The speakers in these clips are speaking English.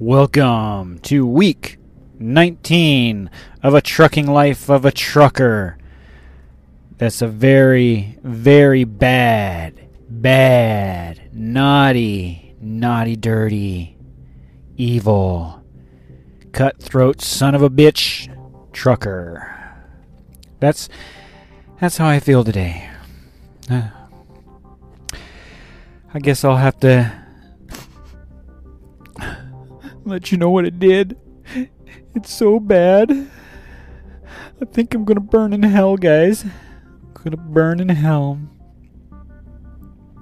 Welcome to week 19 of a trucking life of a trucker. That's a very, very bad, bad, naughty, naughty, dirty, evil, cutthroat son of a bitch trucker. That's that's how I feel today. Uh, I guess I'll have to let you know what it did. It's so bad. I think I'm gonna burn in hell, guys. I'm gonna burn in hell.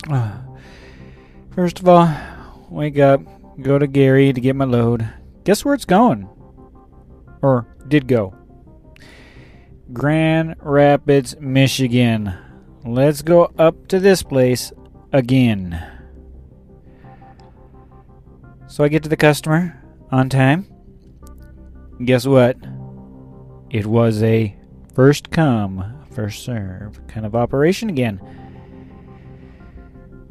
Uh, first of all, wake up, go to Gary to get my load. Guess where it's going? Or did go? Grand Rapids, Michigan. Let's go up to this place again. So I get to the customer on time. Guess what? It was a first come, first serve kind of operation again.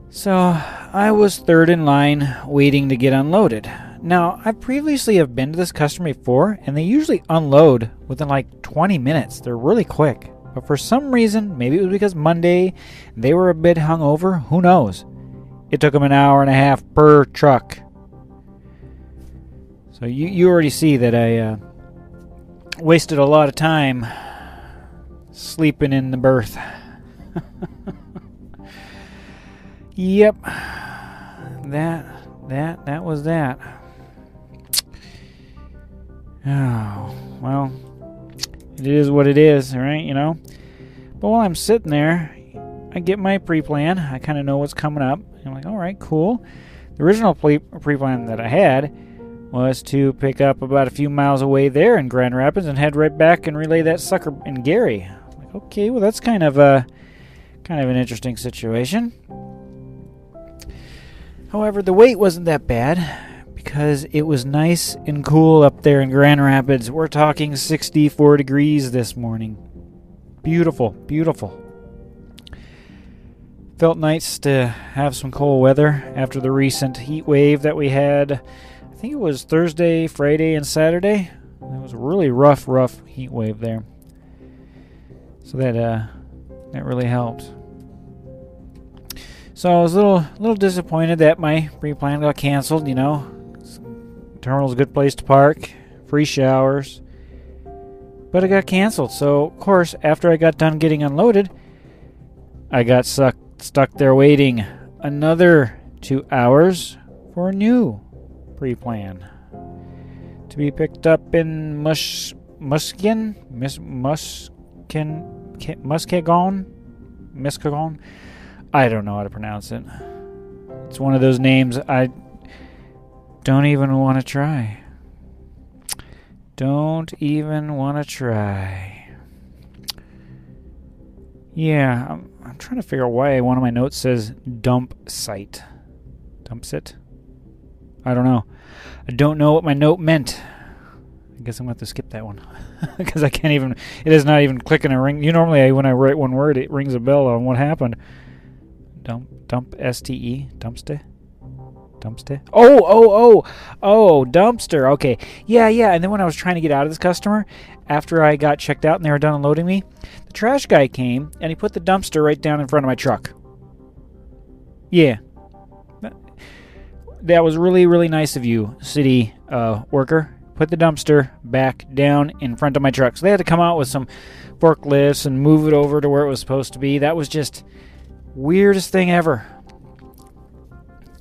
So I was third in line waiting to get unloaded. Now, I previously have been to this customer before, and they usually unload within like 20 minutes. They're really quick. But for some reason, maybe it was because Monday they were a bit hungover, who knows? It took them an hour and a half per truck. So you, you already see that I uh, wasted a lot of time sleeping in the berth. yep. That that that was that. Oh, well, it is what it is, right? You know? But while I'm sitting there, I get my pre plan. I kind of know what's coming up. I'm like, all right, cool. The original pre plan that I had was to pick up about a few miles away there in Grand Rapids and head right back and relay that sucker in Gary. Like, okay, well, that's kind of a kind of an interesting situation. However, the wait wasn't that bad because it was nice and cool up there in Grand Rapids. We're talking 64 degrees this morning. Beautiful, beautiful. Felt nice to have some cold weather after the recent heat wave that we had. I think it was Thursday, Friday, and Saturday. It was a really rough, rough heat wave there. So that uh, that really helped. So I was a little, little disappointed that my pre-plan got canceled. You know, terminal's a good place to park, free showers, but it got canceled. So of course, after I got done getting unloaded, I got stuck stuck there waiting another two hours for a new pre-plan to be picked up in Mush Muskin Muskin Muskegon Muskegon. I don't know how to pronounce it. It's one of those names I don't even want to try. Don't even want to try. Yeah, I'm, I'm trying to figure out why one of my notes says dump site. Dump sit? I don't know. I don't know what my note meant. I guess I'm going to have to skip that one. Because I can't even. It is not even clicking a ring. You normally, when I write one word, it rings a bell on what happened. Dump, dump, S T E, dumpster, dumpster. Oh, oh, oh, oh, dumpster. Okay, yeah, yeah. And then when I was trying to get out of this customer, after I got checked out and they were done unloading me, the trash guy came and he put the dumpster right down in front of my truck. Yeah, that was really, really nice of you, city uh, worker. Put the dumpster back down in front of my truck. So they had to come out with some forklifts and move it over to where it was supposed to be. That was just weirdest thing ever.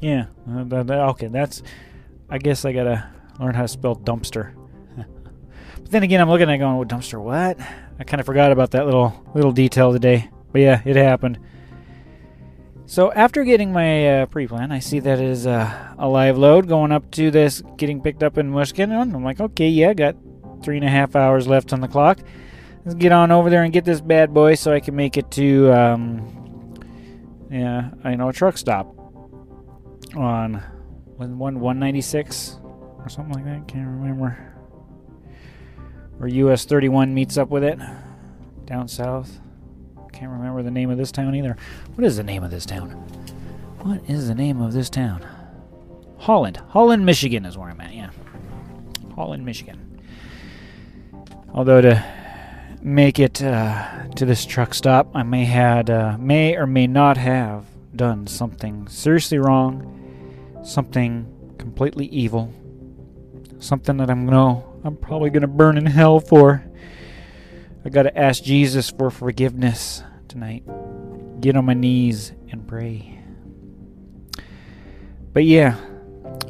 Yeah, uh, okay, that's. I guess I gotta learn how to spell dumpster. but then again, I'm looking at going, well, dumpster what? I kind of forgot about that little little detail today. But yeah, it happened. So after getting my uh, pre-plan, I see that is uh, a live load going up to this, getting picked up in Mushkin. I'm like, okay, yeah, got three and a half hours left on the clock. Let's get on over there and get this bad boy so I can make it to, um, yeah, I know a truck stop on one one ninety six or something like that. Can't remember. Where US 31 meets up with it down south. Can't remember the name of this town either. What is the name of this town? What is the name of this town? Holland. Holland, Michigan is where I'm at, yeah. Holland, Michigan. Although to make it uh, to this truck stop, I may had uh, may or may not have done something seriously wrong, something completely evil, something that I'm gonna I'm probably gonna burn in hell for. I gotta ask Jesus for forgiveness tonight. Get on my knees and pray. But yeah,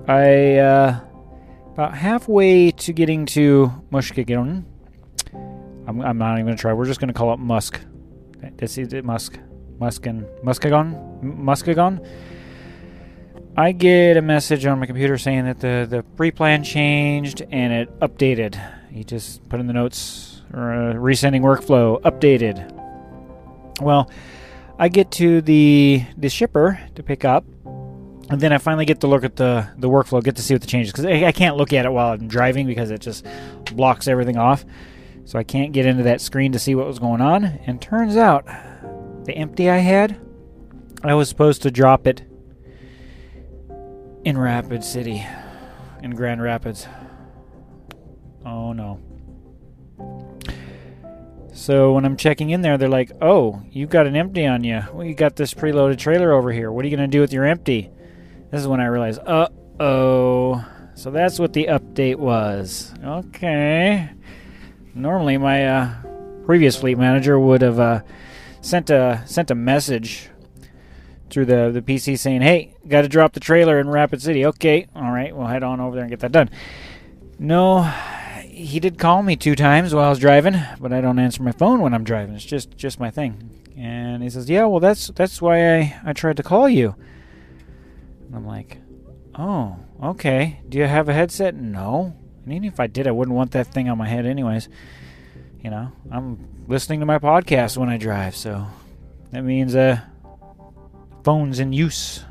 I uh, about halfway to getting to Muskegon. I'm, I'm not even gonna try. We're just gonna call it Musk. That's it, Musk, Muskin, Muskegon, Muskegon. I get a message on my computer saying that the the pre-plan changed and it updated. You just put in the notes resending workflow updated. Well, I get to the the shipper to pick up, and then I finally get to look at the the workflow, get to see what the changes because I, I can't look at it while I'm driving because it just blocks everything off. So I can't get into that screen to see what was going on. And turns out, the empty I had, I was supposed to drop it in Rapid City, in Grand Rapids. Oh no. So when I'm checking in there, they're like, "Oh, you've got an empty on you. Well, you got this preloaded trailer over here. What are you gonna do with your empty?" This is when I realized, "Uh oh." So that's what the update was. Okay. Normally, my uh, previous fleet manager would have uh, sent a sent a message through the the PC saying, "Hey, got to drop the trailer in Rapid City." Okay, all right, we'll head on over there and get that done. No, he did call me two times while I was driving, but I don't answer my phone when I'm driving. It's just just my thing. And he says, "Yeah, well, that's that's why I I tried to call you." And I'm like, "Oh, okay. Do you have a headset?" No. And even if I did, I wouldn't want that thing on my head, anyways. You know, I'm listening to my podcast when I drive, so that means uh, phone's in use.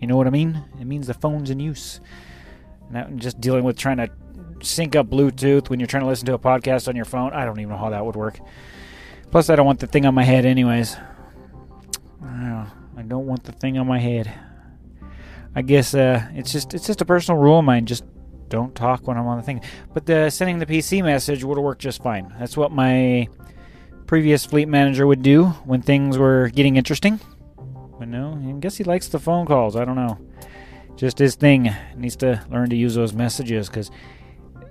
You know what I mean? It means the phone's in use. And I'm just dealing with trying to sync up Bluetooth when you're trying to listen to a podcast on your phone. I don't even know how that would work. Plus, I don't want the thing on my head, anyways. I don't want the thing on my head. I guess uh, it's just it's just a personal rule of mine. Just don't talk when I'm on the thing. But the sending the PC message would have worked just fine. That's what my previous fleet manager would do when things were getting interesting. But no, I guess he likes the phone calls. I don't know. Just his thing. Needs to learn to use those messages because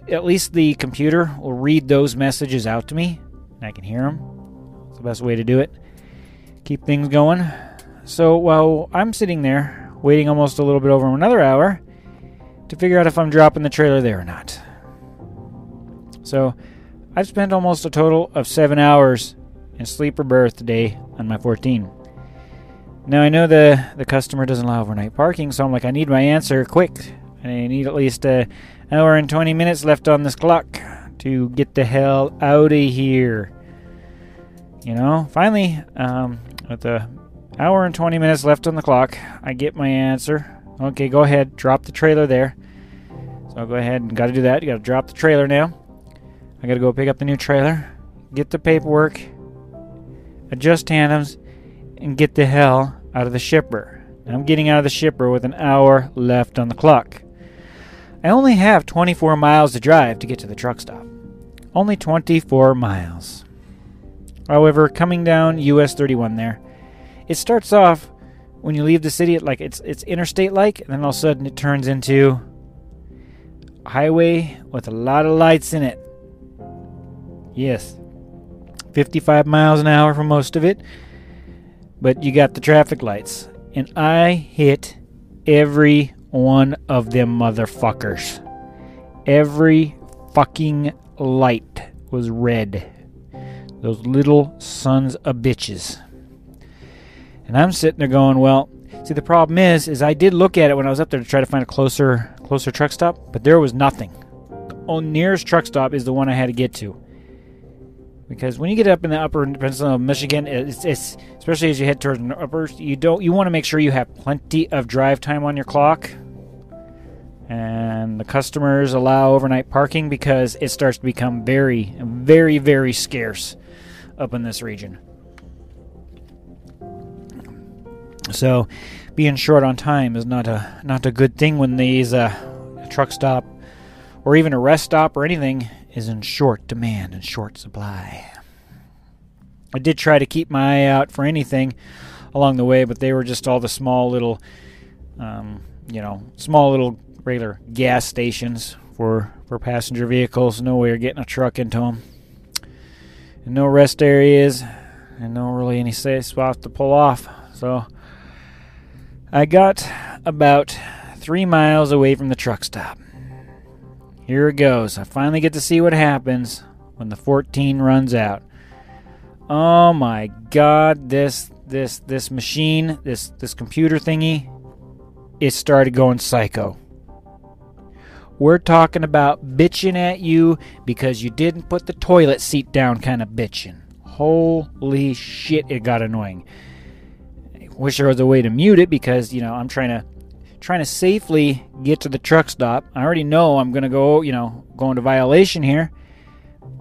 at least the computer will read those messages out to me and I can hear them. It's the best way to do it. Keep things going. So while I'm sitting there waiting almost a little bit over another hour, to figure out if I'm dropping the trailer there or not. So, I've spent almost a total of seven hours in sleeper berth today on my 14. Now I know the the customer doesn't allow overnight parking, so I'm like, I need my answer quick. I need at least an hour and 20 minutes left on this clock to get the hell out of here. You know, finally, um, with the hour and 20 minutes left on the clock, I get my answer. Okay, go ahead. Drop the trailer there. So I'll go ahead and got to do that. You got to drop the trailer now. I got to go pick up the new trailer, get the paperwork, adjust tandems, and get the hell out of the shipper. And I'm getting out of the shipper with an hour left on the clock. I only have 24 miles to drive to get to the truck stop. Only 24 miles. However, coming down US 31 there, it starts off when you leave the city, like it's it's interstate like, and then all of a sudden it turns into a highway with a lot of lights in it. Yes, 55 miles an hour for most of it, but you got the traffic lights, and I hit every one of them motherfuckers. Every fucking light was red. Those little sons of bitches. And I'm sitting there going, well, see the problem is is I did look at it when I was up there to try to find a closer closer truck stop, but there was nothing. The nearest truck stop is the one I had to get to. Because when you get up in the upper peninsula of Michigan, it's, it's especially as you head towards the upper, you don't you want to make sure you have plenty of drive time on your clock. And the customers allow overnight parking because it starts to become very, very, very scarce up in this region. So, being short on time is not a not a good thing when these uh, truck stop or even a rest stop or anything is in short demand and short supply. I did try to keep my eye out for anything along the way, but they were just all the small little, um, you know, small little regular gas stations for for passenger vehicles. No way of getting a truck into them. And no rest areas, and no really any safe spots to pull off. So I got about three miles away from the truck stop. Here it goes. I finally get to see what happens when the 14 runs out. Oh my god, this this this machine, this this computer thingy, it started going psycho. We're talking about bitching at you because you didn't put the toilet seat down kind of bitching. Holy shit, it got annoying. I wish there was a way to mute it because, you know, I'm trying to trying to safely get to the truck stop. I already know I'm going to go, you know, go into violation here.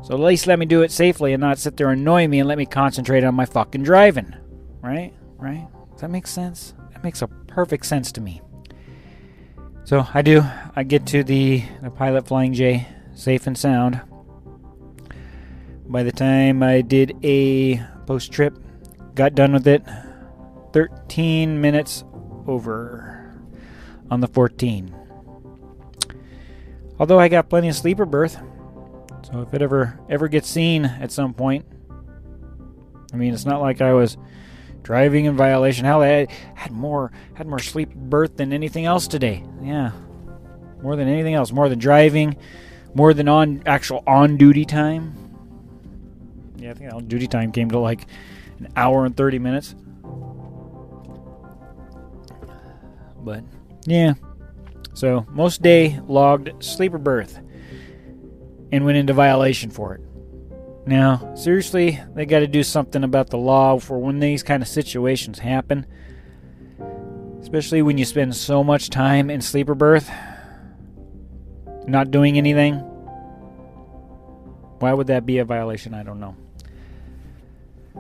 So at least let me do it safely and not sit there annoying me and let me concentrate on my fucking driving. Right? Right? Does that make sense? That makes a perfect sense to me. So I do. I get to the, the Pilot Flying J safe and sound. By the time I did a post trip, got done with it, 13 minutes over on the 14. Although I got plenty of sleeper berth, so if it ever ever gets seen at some point, I mean, it's not like I was driving in violation. Hell, I had more had more sleep berth than anything else today. Yeah, more than anything else, more than driving, more than on actual on duty time. Yeah, I think on duty time came to like an hour and thirty minutes. But yeah, so most day logged sleeper berth and went into violation for it. Now, seriously, they got to do something about the law for when these kind of situations happen. Especially when you spend so much time in sleeper berth, not doing anything. Why would that be a violation? I don't know.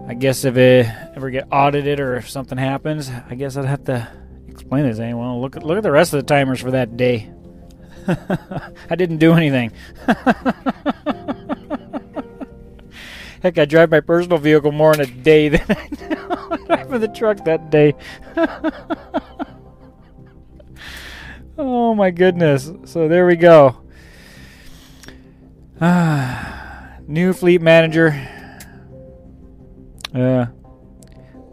I guess if it ever get audited or if something happens, I guess I'd have to explain this. Hey, well, look at look at the rest of the timers for that day. I didn't do anything. Heck, I drive my personal vehicle more in a day than I drive the truck that day. oh my goodness. So there we go. Ah, new fleet manager. Uh,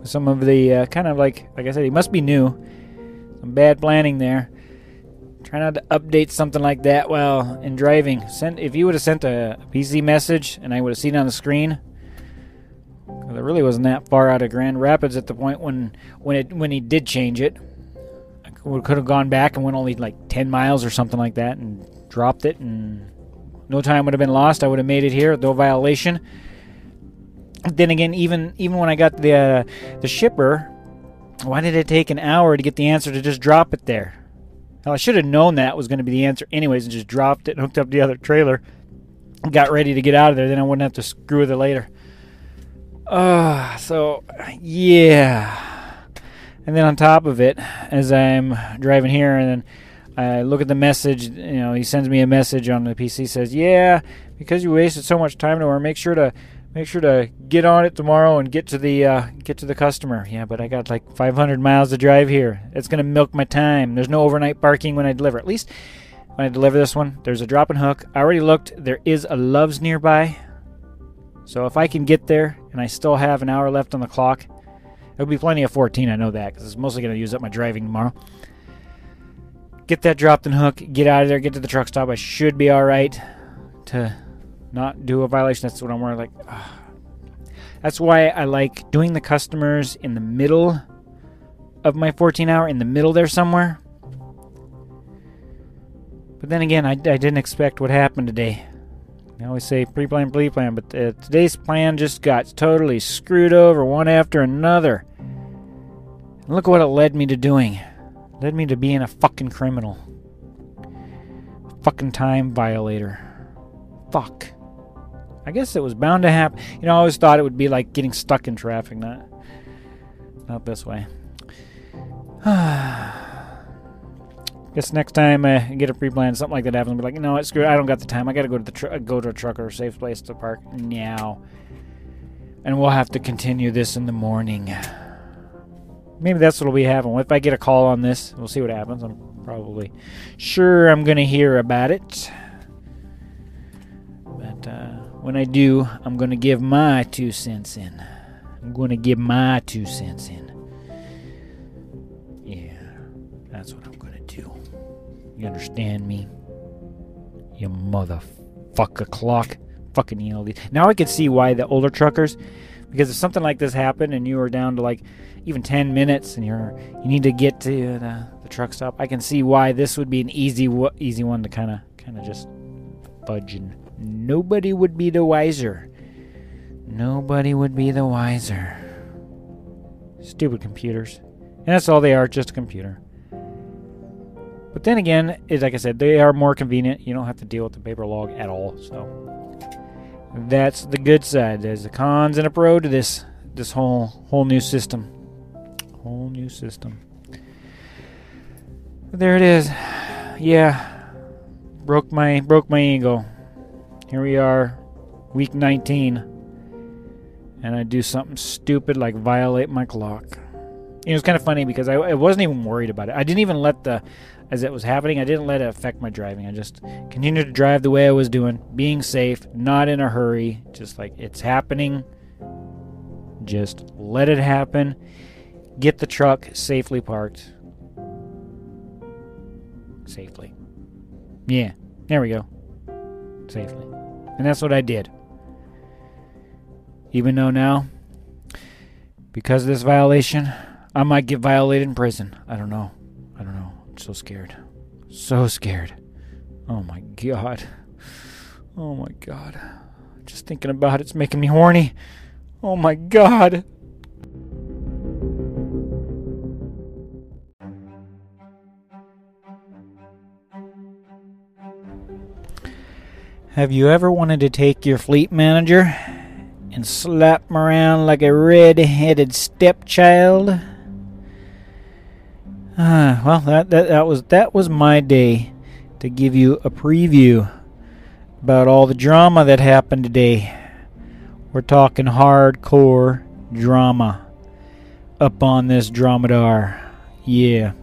some of the uh, kind of like, like I said, he must be new. Some bad planning there. Try not to update something like that while in driving. Send if you would have sent a PC message and I would have seen it on the screen. Cause it really wasn't that far out of Grand Rapids at the point when when it when he did change it. I could have gone back and went only like ten miles or something like that and dropped it, and no time would have been lost. I would have made it here, no violation. Then again, even even when I got the uh, the shipper, why did it take an hour to get the answer to just drop it there? Well, I should have known that was going to be the answer anyways and just dropped it and hooked up the other trailer. Got ready to get out of there. Then I wouldn't have to screw with it later. Uh, so, yeah. And then on top of it, as I'm driving here and then I look at the message, you know, he sends me a message on the PC says, "Yeah, because you wasted so much time tomorrow, make sure to make sure to get on it tomorrow and get to the uh, get to the customer." Yeah, but I got like 500 miles to drive here. It's to milk my time. There's no overnight parking when I deliver. At least when I deliver this one, there's a drop and hook. I already looked. There is a Love's nearby. So if I can get there and I still have an hour left on the clock, it'll be plenty of 14. I know that because it's mostly to use up my driving tomorrow. Get that dropped and hook, get out of there, get to the truck stop. I should be all right to not do a violation. That's what I'm more like. Ugh. That's why I like doing the customers in the middle of my 14 hour, in the middle there somewhere. But then again, I, I didn't expect what happened today. I always say pre-plan, pre-plan, but uh, today's plan just got totally screwed over one after another. And look what it led me to doing. It led me to being a fucking criminal. Fucking time violator. Fuck. I guess it was bound to happen. You know, I always thought it would be like getting stuck in traffic, not not this way. Guess next time I get a pre-plan, something like that happens, I'll be like, no, it's good. I don't got the time. I got to go to the tr- go to a truck or safe place to park now, and we'll have to continue this in the morning. Maybe that's what'll be happening. If I get a call on this, we'll see what happens. I'm probably sure I'm gonna hear about it, but uh, when I do, I'm gonna give my two cents in. I'm gonna give my two cents in. Yeah, that's what I'm gonna do. You understand me? You motherfucker clock. Fucking ELD. Now I can see why the older truckers, because if something like this happened and you were down to like even 10 minutes and you're you need to get to the, the truck stop, I can see why this would be an easy easy one to kind of kind of just fudge and nobody would be the wiser. Nobody would be the wiser. Stupid computers. And that's all they are, just a computer. But then again, like I said, they are more convenient. You don't have to deal with the paper log at all. So that's the good side. There's the cons and a pro to this this whole whole new system. Whole new system. There it is. Yeah. Broke my broke my ego. Here we are, week 19. And I do something stupid like violate my clock. It was kind of funny because I, I wasn't even worried about it. I didn't even let the as it was happening, I didn't let it affect my driving. I just continued to drive the way I was doing, being safe, not in a hurry, just like it's happening. Just let it happen. Get the truck safely parked. Safely. Yeah, there we go. Safely. And that's what I did. Even though now, because of this violation, I might get violated in prison. I don't know. I don't know I'm so scared. So scared. Oh my god. Oh my god. Just thinking about it's making me horny. Oh my god. Have you ever wanted to take your fleet manager and slap him around like a red headed stepchild? Uh, well, that, that that was that was my day to give you a preview about all the drama that happened today. We're talking hardcore drama up on this dromedar. Yeah.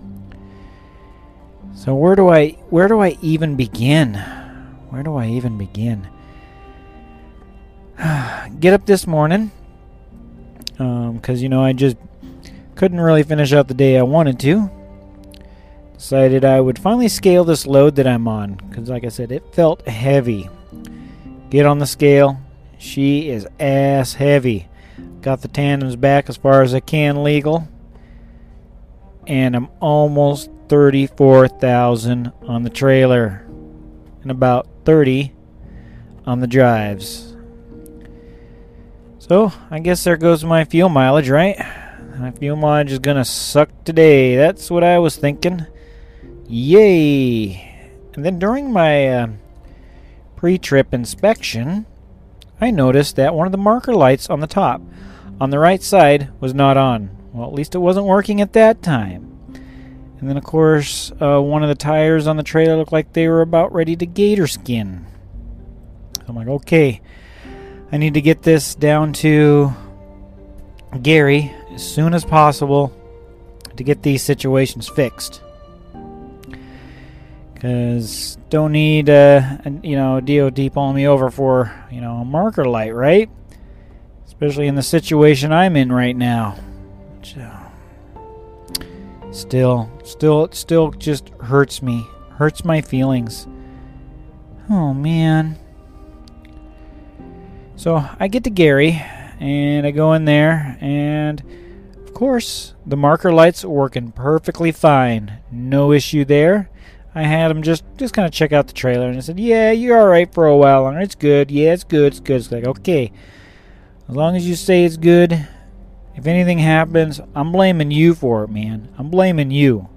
So where do I where do I even begin? Where do I even begin? Get up this morning because um, you know I just couldn't really finish out the day I wanted to decided I would finally scale this load that I'm on because, like I said, it felt heavy. Get on the scale. She is ass heavy. Got the tandems back as far as I can legal. And I'm almost 34,000 on the trailer and about 30 on the drives. So, I guess there goes my fuel mileage, right? My fuel mileage is gonna suck today. That's what I was thinking. Yay! And then during my uh, pre trip inspection, I noticed that one of the marker lights on the top, on the right side, was not on. Well, at least it wasn't working at that time. And then, of course, uh, one of the tires on the trailer looked like they were about ready to gator skin. So I'm like, okay, I need to get this down to Gary as soon as possible to get these situations fixed. Because don't need, uh, you know, DOT pulling me over for, you know, a marker light, right? Especially in the situation I'm in right now. Still, still, it still just hurts me. Hurts my feelings. Oh, man. So I get to Gary, and I go in there, and of course, the marker light's are working perfectly fine. No issue there. I had him just just kind of check out the trailer, and I said, "Yeah, you're all right for a while longer. It's good. Yeah, it's good. It's good." It's like, okay, as long as you say it's good. If anything happens, I'm blaming you for it, man. I'm blaming you.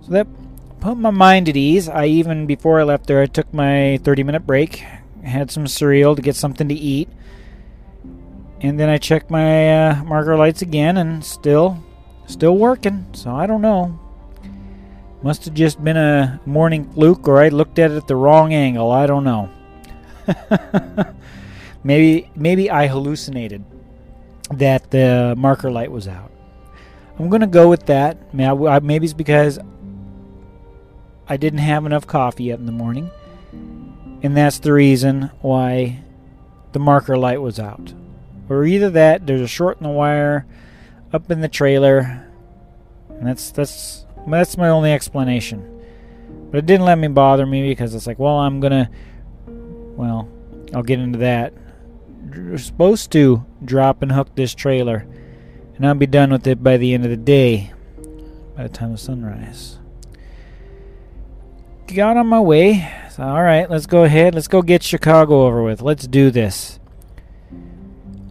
So that put my mind at ease. I even before I left there, I took my 30 minute break, had some cereal to get something to eat, and then I checked my uh, marker lights again, and still, Still working, so I don't know. Must have just been a morning fluke, or I looked at it at the wrong angle. I don't know. maybe maybe I hallucinated that the marker light was out. I'm gonna go with that. Maybe it's because I didn't have enough coffee yet in the morning, and that's the reason why the marker light was out. Or either that, there's a short in the wire up in the trailer, and that's that's that's my only explanation. But it didn't let me bother me because it's like, well, I'm gonna, well, I'll get into that. We're supposed to drop and hook this trailer, and I'll be done with it by the end of the day, by the time of sunrise. Got on my way. So, all right, let's go ahead. Let's go get Chicago over with. Let's do this.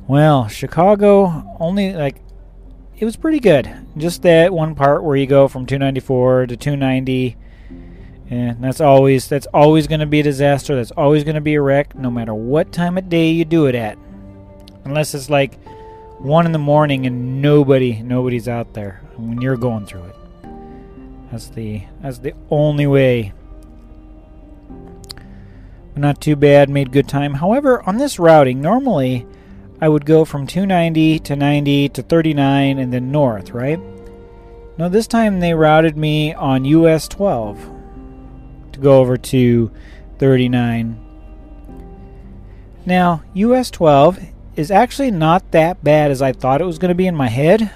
Well, Chicago only like it was pretty good. Just that one part where you go from 294 to 290, and that's always that's always going to be a disaster. That's always going to be a wreck, no matter what time of day you do it at, unless it's like one in the morning and nobody nobody's out there when you're going through it. That's the that's the only way. Not too bad. Made good time. However, on this routing, normally I would go from 290 to 90 to 39 and then north, right? No, this time they routed me on US 12 to go over to 39. Now, US 12 is actually not that bad as I thought it was going to be in my head.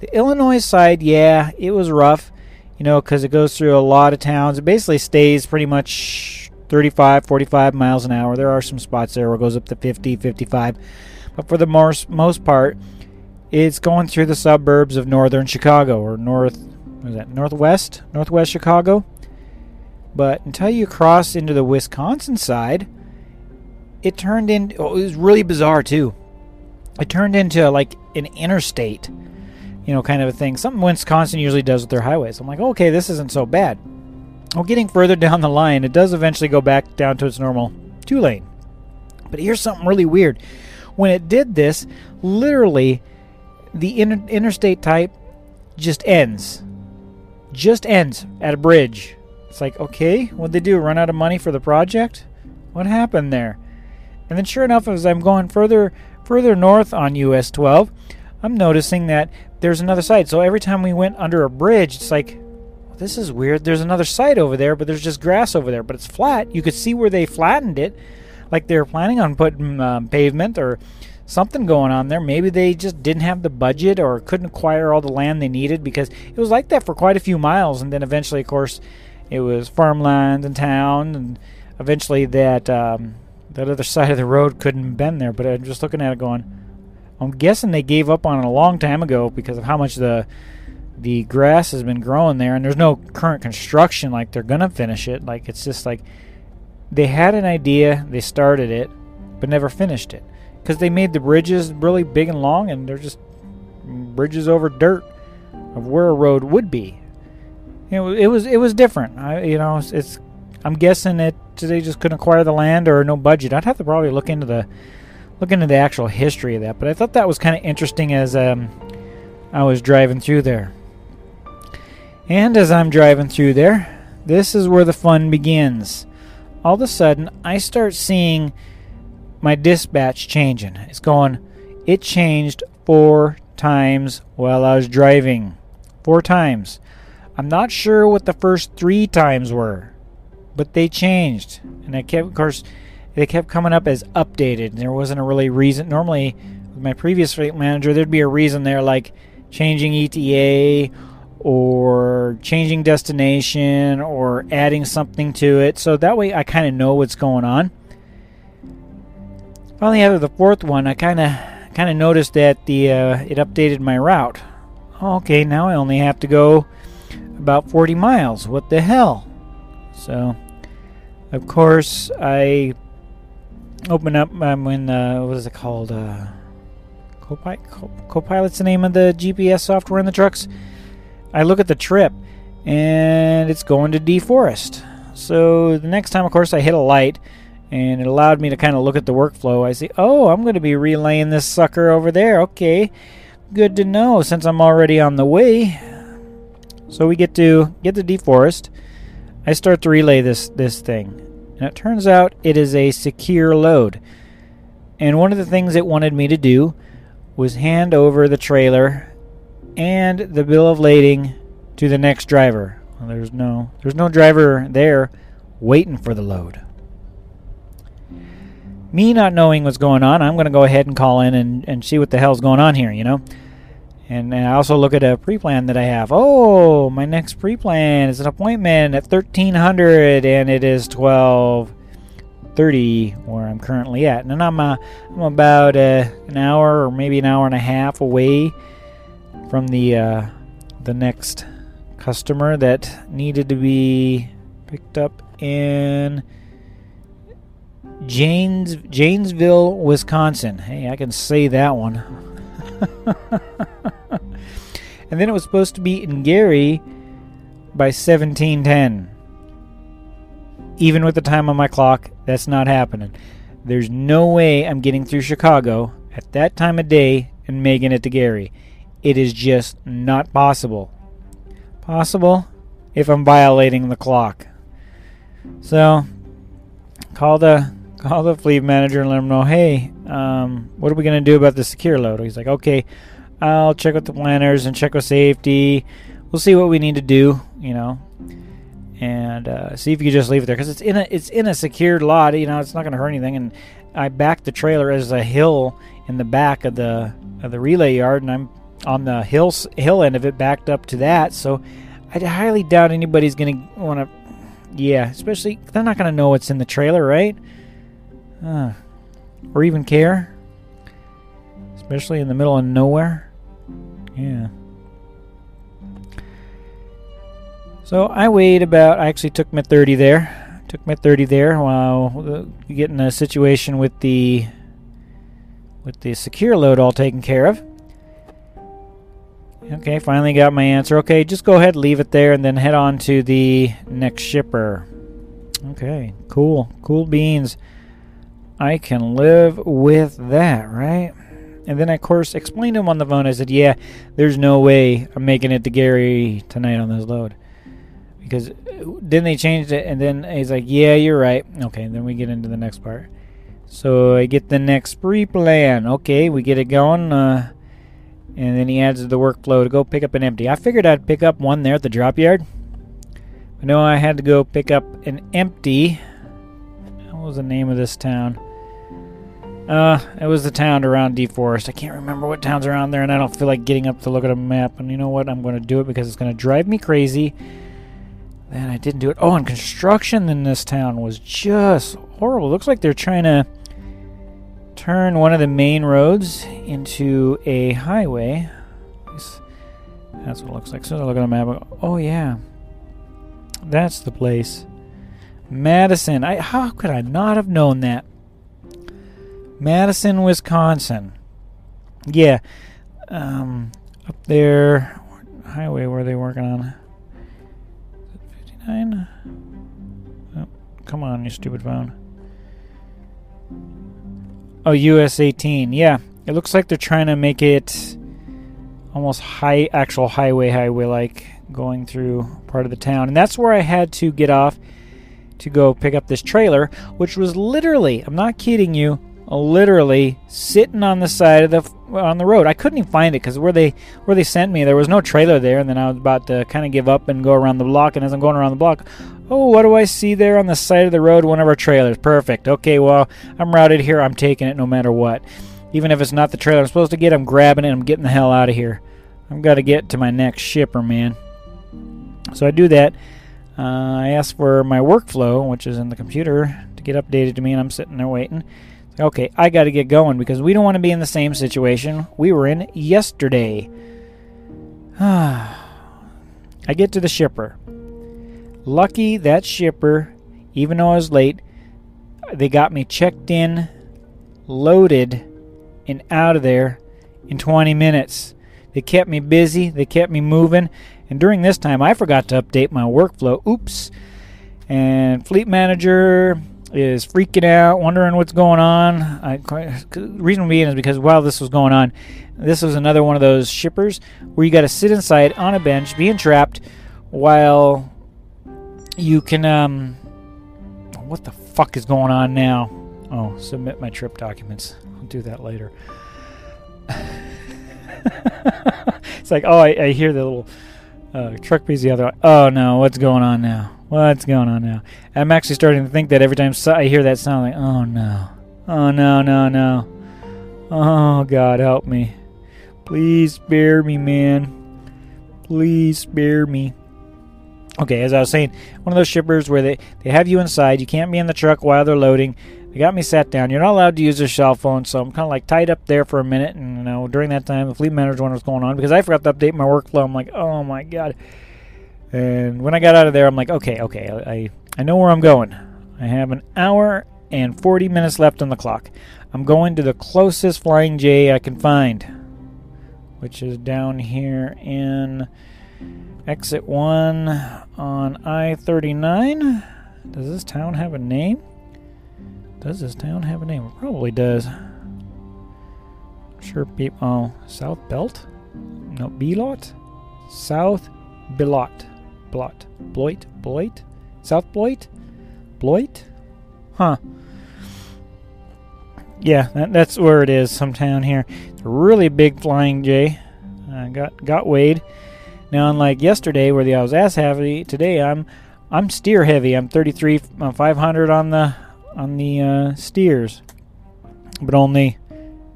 The Illinois side, yeah, it was rough, you know, because it goes through a lot of towns. It basically stays pretty much 35, 45 miles an hour. There are some spots there where it goes up to 50, 55. But for the most, most part, it's going through the suburbs of northern Chicago or north, what is that, northwest? Northwest Chicago. But until you cross into the Wisconsin side, it turned in. Oh, it was really bizarre too. It turned into like an interstate, you know, kind of a thing. Something Wisconsin usually does with their highways. I'm like, okay, this isn't so bad. Well, getting further down the line, it does eventually go back down to its normal two lane. But here's something really weird. When it did this, literally, the inter- interstate type just ends. Just ends at a bridge. It's like, okay, what'd they do? Run out of money for the project? What happened there? And then, sure enough, as I'm going further further north on US 12, I'm noticing that there's another site. So every time we went under a bridge, it's like, this is weird. There's another site over there, but there's just grass over there, but it's flat. You could see where they flattened it, like they were planning on putting um, pavement or something going on there. Maybe they just didn't have the budget or couldn't acquire all the land they needed because it was like that for quite a few miles, and then eventually, of course, it was farmland and town, and eventually that um, that other side of the road couldn't been there. But I'm just looking at it, going, I'm guessing they gave up on it a long time ago because of how much the the grass has been growing there and there's no current construction like they're gonna finish it like it's just like they had an idea they started it but never finished it because they made the bridges really big and long and they're just bridges over dirt of where a road would be it was it was different I, you know it's, it's i'm guessing that they just couldn't acquire the land or no budget i'd have to probably look into the look into the actual history of that but i thought that was kind of interesting as um, i was driving through there and as I'm driving through there, this is where the fun begins. All of a sudden, I start seeing my dispatch changing. It's going, it changed four times while I was driving. Four times. I'm not sure what the first three times were, but they changed. And I kept, of course, they kept coming up as updated. There wasn't a really reason. Normally, with my previous fleet manager, there'd be a reason there like changing ETA or changing destination or adding something to it. So that way I kind of know what's going on. Finally, after the fourth one, I kind of kind of noticed that the uh, it updated my route. Okay, now I only have to go about 40 miles. What the hell? So, of course, I open up um, when uh, what is it called? Uh, Copilot. Copilot's the name of the GPS software in the trucks. I look at the trip and it's going to DeForest. So the next time, of course, I hit a light and it allowed me to kind of look at the workflow. I see, oh, I'm going to be relaying this sucker over there. Okay. good to know since I'm already on the way. So we get to get to DeForest. I start to relay this this thing, and it turns out it is a secure load. And one of the things it wanted me to do was hand over the trailer and the bill of lading to the next driver. Well, there's no there's no driver there waiting for the load. Me not knowing what's going on, I'm going to go ahead and call in and, and see what the hell's going on here, you know? And, and I also look at a pre-plan that I have. Oh, my next pre-plan is an appointment at 1300 and it is 1230 where I'm currently at. And I'm, uh, I'm about uh, an hour or maybe an hour and a half away from the uh, the next customer that needed to be picked up in Janes Janesville, Wisconsin. Hey, I can say that one. and then it was supposed to be in Gary by 1710. Even with the time on my clock, that's not happening. There's no way I'm getting through Chicago at that time of day and making it to Gary. It is just not possible. Possible if I'm violating the clock. So, call the call the fleet manager and let him know, hey, um, what are we going to do about the secure load? He's like, okay, I'll check with the planners and check with safety. We'll see what we need to do, you know, and uh, see if you just leave it there because it's in a it's in a secured lot. You know, it's not going to hurt anything. And I backed the trailer as a hill in the back of the of the relay yard, and I'm on the hill hill end of it, backed up to that. So I highly doubt anybody's going to want to. Yeah, especially they're not going to know what's in the trailer, right? Uh, or even care. Especially in the middle of nowhere. Yeah. So I weighed about. I actually took my 30 there. Took my 30 there while getting get a situation with the with the secure load all taken care of. Okay, finally got my answer. Okay, just go ahead, leave it there, and then head on to the next shipper. Okay, cool, cool beans. I can live with that, right? And then, of course, explained to him on the phone. I said, "Yeah, there's no way I'm making it to Gary tonight on this load." Because then they changed it, and then he's like, "Yeah, you're right." Okay, then we get into the next part. So I get the next pre-plan. Okay, we get it going, uh, and then he adds the workflow to go pick up an empty. I figured I'd pick up one there at the drop yard. But no, I had to go pick up an empty. What was the name of this town? Uh, it was the town around DeForest. I can't remember what towns around there, and I don't feel like getting up to look at a map. And you know what? I'm going to do it because it's going to drive me crazy. Then I didn't do it. Oh, and construction in this town was just horrible. Looks like they're trying to turn one of the main roads into a highway. That's what it looks like. So I look at the map. Oh yeah, that's the place. Madison. I how could I not have known that? Madison, Wisconsin. Yeah. Um, up there, highway where they working on? 59? Oh, come on, you stupid phone. Oh, US 18. Yeah. It looks like they're trying to make it almost high, actual highway, highway like going through part of the town. And that's where I had to get off to go pick up this trailer, which was literally, I'm not kidding you, literally sitting on the side of the on the road. I couldn't even find it because where they where they sent me, there was no trailer there. And then I was about to kind of give up and go around the block. And as I'm going around the block, oh, what do I see there on the side of the road? One of our trailers. Perfect. Okay, well, I'm routed here. I'm taking it no matter what. Even if it's not the trailer I'm supposed to get, I'm grabbing it. I'm getting the hell out of here. I've got to get to my next shipper, man. So I do that. Uh, I ask for my workflow, which is in the computer, to get updated to me, and I'm sitting there waiting. Okay, I got to get going because we don't want to be in the same situation we were in yesterday. I get to the shipper. Lucky that shipper, even though I was late, they got me checked in, loaded, and out of there in 20 minutes. They kept me busy, they kept me moving, and during this time I forgot to update my workflow. Oops. And fleet manager is freaking out, wondering what's going on. I, reason being is because while this was going on, this was another one of those shippers where you got to sit inside on a bench, being trapped, while you can. Um, what the fuck is going on now? Oh, submit my trip documents. I'll do that later. it's like, oh, I, I hear the little uh, truck piece the other. Oh no, what's going on now? What's going on now? I'm actually starting to think that every time I hear that sound, like, oh no, oh no, no, no, oh God, help me, please spare me, man, please spare me. Okay, as I was saying, one of those shippers where they, they have you inside, you can't be in the truck while they're loading. They got me sat down. You're not allowed to use your cell phone, so I'm kind of like tied up there for a minute. And you know, during that time, the fleet manager wondered what's going on because I forgot to update my workflow. I'm like, oh my god. And when I got out of there, I'm like, okay, okay, I I know where I'm going. I have an hour and 40 minutes left on the clock. I'm going to the closest Flying J I can find, which is down here in exit 1 on I 39. Does this town have a name? Does this town have a name? It probably does. sure people. Oh, South Belt? No, Belot? South Belot. Blot. Bloit? Bloit? South Bloit? Bloit? Huh. Yeah, that, that's where it is, some town here. It's a really big flying J. Uh, got got weighed. Now, unlike yesterday, where the I was ass heavy, today I'm I'm steer heavy. I'm 33 uh, 500 on the on the uh, steers, but only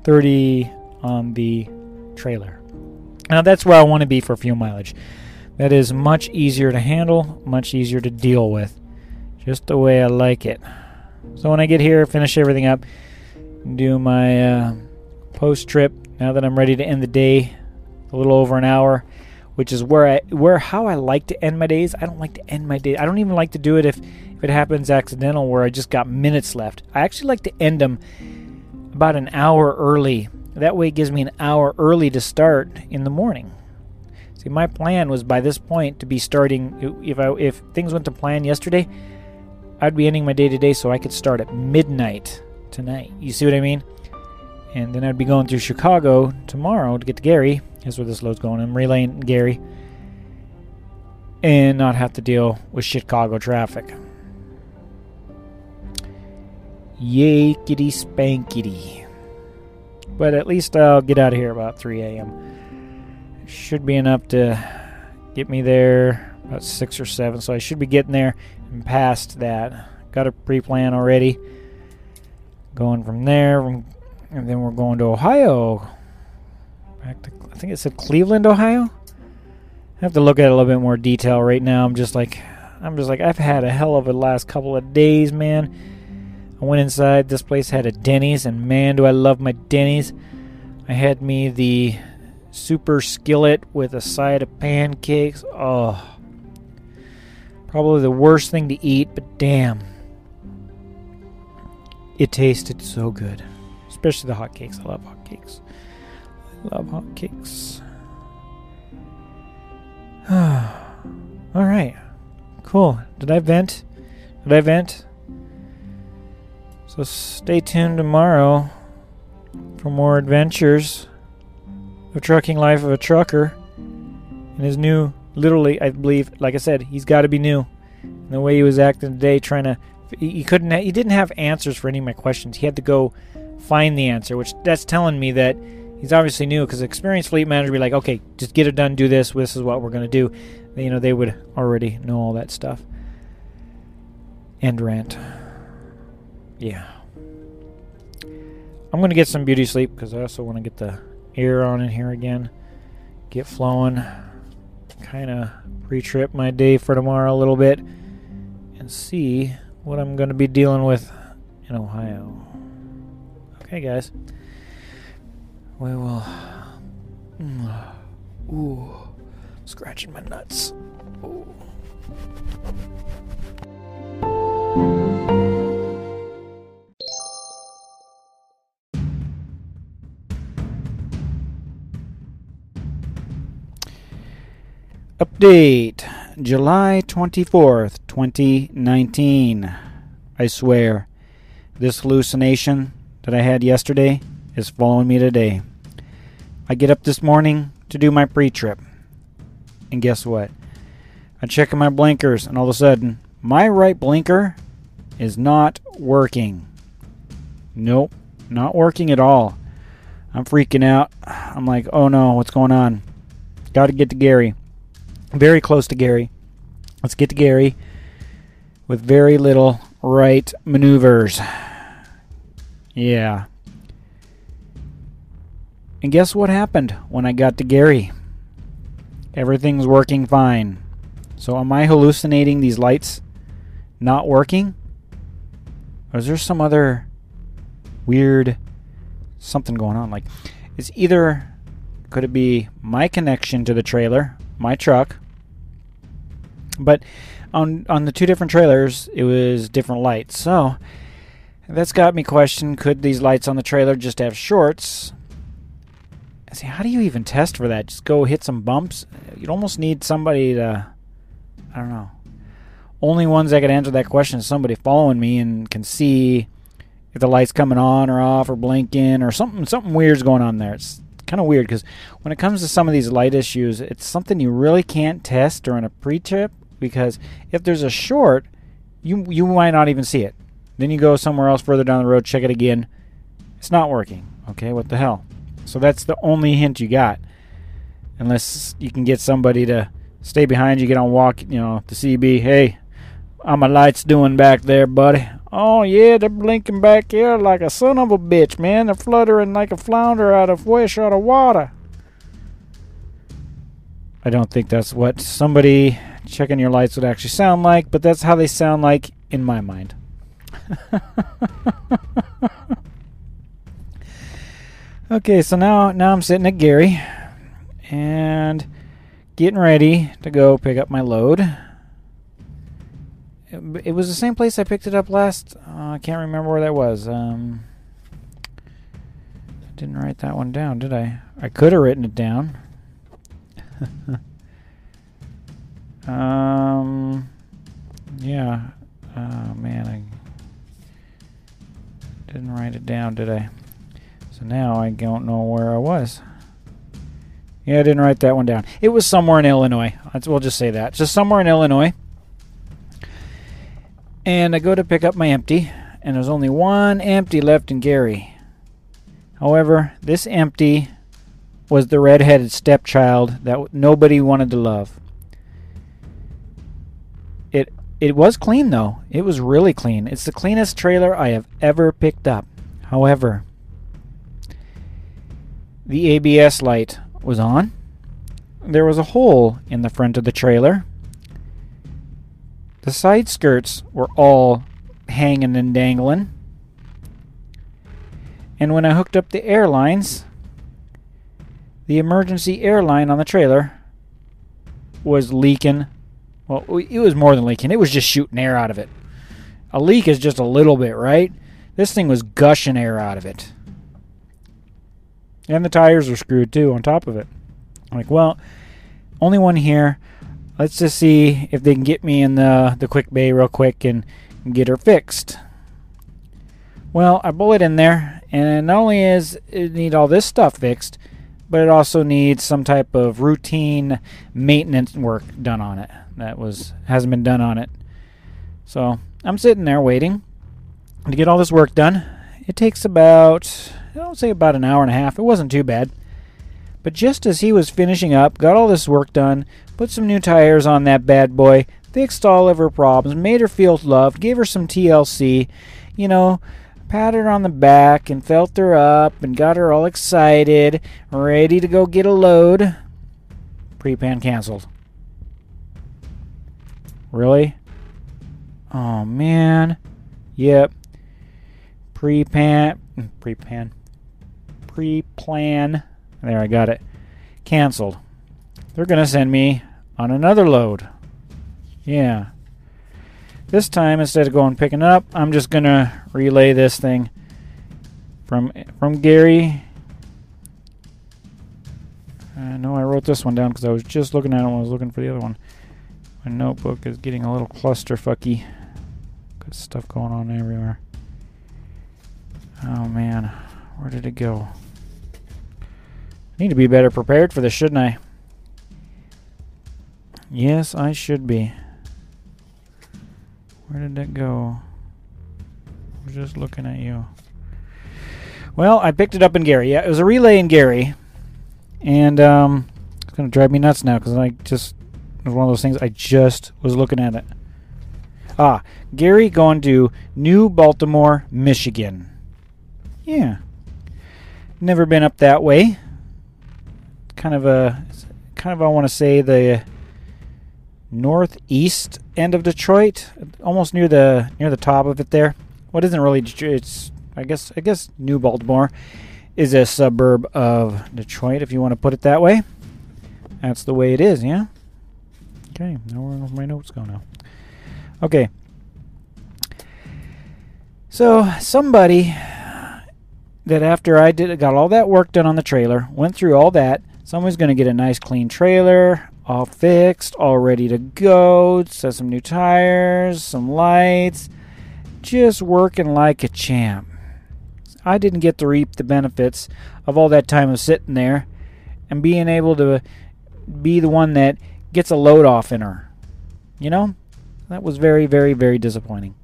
30 on the trailer. Now that's where I want to be for fuel mileage. That is much easier to handle, much easier to deal with. Just the way I like it. So when I get here, finish everything up, do my uh, post trip. Now that I'm ready to end the day, a little over an hour, which is where I where how I like to end my days. I don't like to end my day. I don't even like to do it if if it happens accidental where I just got minutes left. I actually like to end them about an hour early. That way it gives me an hour early to start in the morning. See, my plan was by this point to be starting if I if things went to plan yesterday, I'd be ending my day today so I could start at midnight tonight. You see what I mean? And then I'd be going through Chicago tomorrow to get to Gary. Here's where this load's going. I'm relaying Gary. And not have to deal with Chicago traffic. Yakety spankety. But at least I'll get out of here about 3 a.m. Should be enough to get me there about 6 or 7. So I should be getting there and past that. Got a pre plan already. Going from there, and then we're going to Ohio. Back to, I think it said Cleveland, Ohio. I have to look at a little bit more detail right now. I'm just like, I'm just like, I've had a hell of a last couple of days, man. I went inside. This place had a Denny's, and man, do I love my Denny's. I had me the super skillet with a side of pancakes. Oh, probably the worst thing to eat, but damn, it tasted so good. Especially the hotcakes. I love hotcakes. I love hotcakes. All right, cool. Did I vent? Did I vent? So stay tuned tomorrow for more adventures of trucking life of a trucker. And his new literally I believe like I said he's got to be new. And the way he was acting today trying to he couldn't he didn't have answers for any of my questions. He had to go find the answer which that's telling me that he's obviously new because experienced fleet manager would be like okay just get it done do this this is what we're going to do. You know they would already know all that stuff. End rant. Yeah. I'm going to get some beauty sleep because I also want to get the air on in here again. Get flowing. Kind of pre trip my day for tomorrow a little bit. And see what I'm going to be dealing with in Ohio. Okay, guys. We will. Mm, ooh. Scratching my nuts. Ooh. Update July 24th, 2019. I swear, this hallucination that I had yesterday is following me today. I get up this morning to do my pre trip. And guess what? I check my blinkers, and all of a sudden, my right blinker is not working. Nope, not working at all. I'm freaking out. I'm like, oh no, what's going on? Got to get to Gary. Very close to Gary. Let's get to Gary with very little right maneuvers. Yeah. And guess what happened when I got to Gary? Everything's working fine. So am I hallucinating these lights not working? Or is there some other weird something going on? Like, it's either could it be my connection to the trailer, my truck, but on on the two different trailers, it was different lights. So that's got me question: Could these lights on the trailer just have shorts? I see. How do you even test for that? Just go hit some bumps. You'd almost need somebody to. I don't know. Only ones that could answer that question is somebody following me and can see if the light's coming on or off or blinking or something. Something weird's going on there. It's kind of weird because when it comes to some of these light issues, it's something you really can't test during a pre-trip because if there's a short, you you might not even see it. Then you go somewhere else further down the road, check it again. It's not working. Okay, what the hell? So that's the only hint you got. Unless you can get somebody to stay behind you, get on walk, you know, the CB. Hey, how my lights doing back there, buddy? Oh yeah, they're blinking back here like a son of a bitch, man. They're fluttering like a flounder out of fish out of water. I don't think that's what somebody checking your lights would actually sound like, but that's how they sound like in my mind. okay, so now now I'm sitting at Gary and getting ready to go pick up my load. It, it was the same place I picked it up last. Uh, I can't remember where that was. Um, I didn't write that one down, did I? I could have written it down. Um, yeah. Oh man, I didn't write it down, did I? So now I don't know where I was. Yeah, I didn't write that one down. It was somewhere in Illinois. we'll just say that. Just somewhere in Illinois. And I go to pick up my empty, and there's only one empty left in Gary. However, this empty was the red-headed stepchild that nobody wanted to love. It was clean though. It was really clean. It's the cleanest trailer I have ever picked up. However, the ABS light was on. There was a hole in the front of the trailer. The side skirts were all hanging and dangling. And when I hooked up the air lines, the emergency air line on the trailer was leaking well, it was more than leaking. It was just shooting air out of it. A leak is just a little bit, right? This thing was gushing air out of it. And the tires were screwed too on top of it. I'm like, well, only one here. Let's just see if they can get me in the the quick bay real quick and get her fixed. Well, I pull it in there, and not only is it need all this stuff fixed, but it also needs some type of routine maintenance work done on it that was hasn't been done on it. So I'm sitting there waiting to get all this work done. It takes about I don't say about an hour and a half. It wasn't too bad. But just as he was finishing up, got all this work done, put some new tires on that bad boy, fixed all of her problems, made her feel loved, gave her some TLC, you know, patted her on the back and felt her up and got her all excited, ready to go get a load. Pre-pan canceled. Really? Oh man. Yep. Pre-pan pre-pan pre-plan. There I got it. Cancelled. They're going to send me on another load. Yeah. This time instead of going picking up, I'm just going to relay this thing from from Gary. Uh, I know I wrote this one down because I was just looking at it when I was looking for the other one. My notebook is getting a little clusterfucky. Got stuff going on everywhere. Oh man, where did it go? I need to be better prepared for this, shouldn't I? Yes, I should be. Where did that go? I'm just looking at you. Well, I picked it up in Gary. Yeah, it was a relay in Gary, and um, it's gonna drive me nuts now because I just it was one of those things. I just was looking at it. Ah, Gary going to New Baltimore, Michigan. Yeah, never been up that way. Kind of a, kind of I want to say the northeast end of Detroit, almost near the near the top of it there. What isn't really it's I guess I guess New Baltimore is a suburb of Detroit if you want to put it that way. That's the way it is, yeah. Okay, now where my notes go now. Okay. So somebody that after I did got all that work done on the trailer, went through all that, someone's to get a nice clean trailer, all fixed, all ready to go, set some new tires, some lights, just working like a champ. I didn't get to reap the benefits of all that time of sitting there and being able to be the one that gets a load off in her. You know? That was very, very, very disappointing.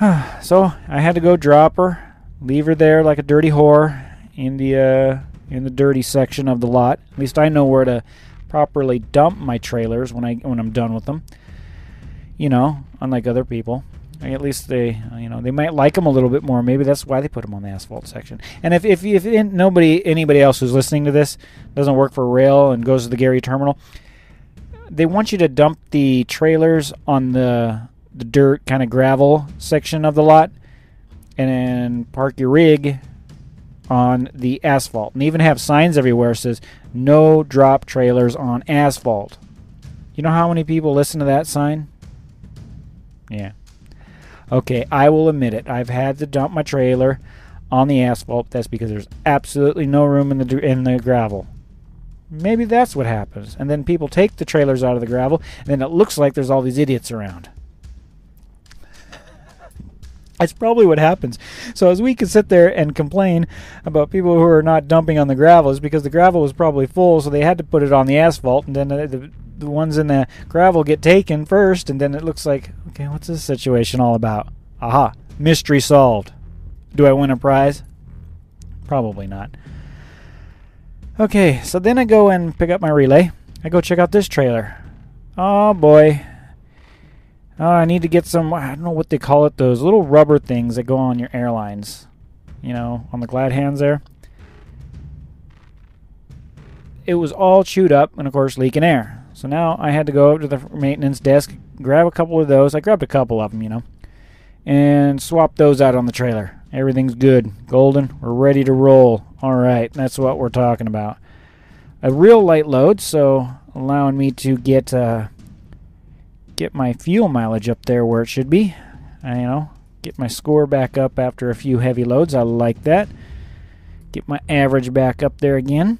so I had to go drop her, leave her there like a dirty whore in the uh, in the dirty section of the lot. At least I know where to properly dump my trailers when I when I'm done with them. You know, unlike other people. At least they, uh, you know, they might like them a little bit more. Maybe that's why they put them on the asphalt section. And if if, if nobody, anybody else who's listening to this doesn't work for rail and goes to the Gary terminal, they want you to dump the trailers on the the dirt kind of gravel section of the lot, and then park your rig on the asphalt. And even have signs everywhere says no drop trailers on asphalt. You know how many people listen to that sign? Yeah. Okay, I will admit it. I've had to dump my trailer on the asphalt. That's because there's absolutely no room in the in the gravel. Maybe that's what happens. And then people take the trailers out of the gravel, and then it looks like there's all these idiots around. That's probably what happens. So as we can sit there and complain about people who are not dumping on the gravel, is because the gravel was probably full, so they had to put it on the asphalt, and then the, the ones in the gravel get taken first, and then it looks like, okay, what's this situation all about? Aha, mystery solved. Do I win a prize? Probably not. Okay, so then I go and pick up my relay. I go check out this trailer. Oh boy. Oh, I need to get some, I don't know what they call it, those little rubber things that go on your airlines. You know, on the glad hands there. It was all chewed up and, of course, leaking air. So now I had to go up to the maintenance desk, grab a couple of those. I grabbed a couple of them, you know, and swap those out on the trailer. Everything's good. Golden, we're ready to roll. All right, that's what we're talking about. A real light load, so allowing me to get uh, get my fuel mileage up there where it should be. I, you know, get my score back up after a few heavy loads. I like that. Get my average back up there again.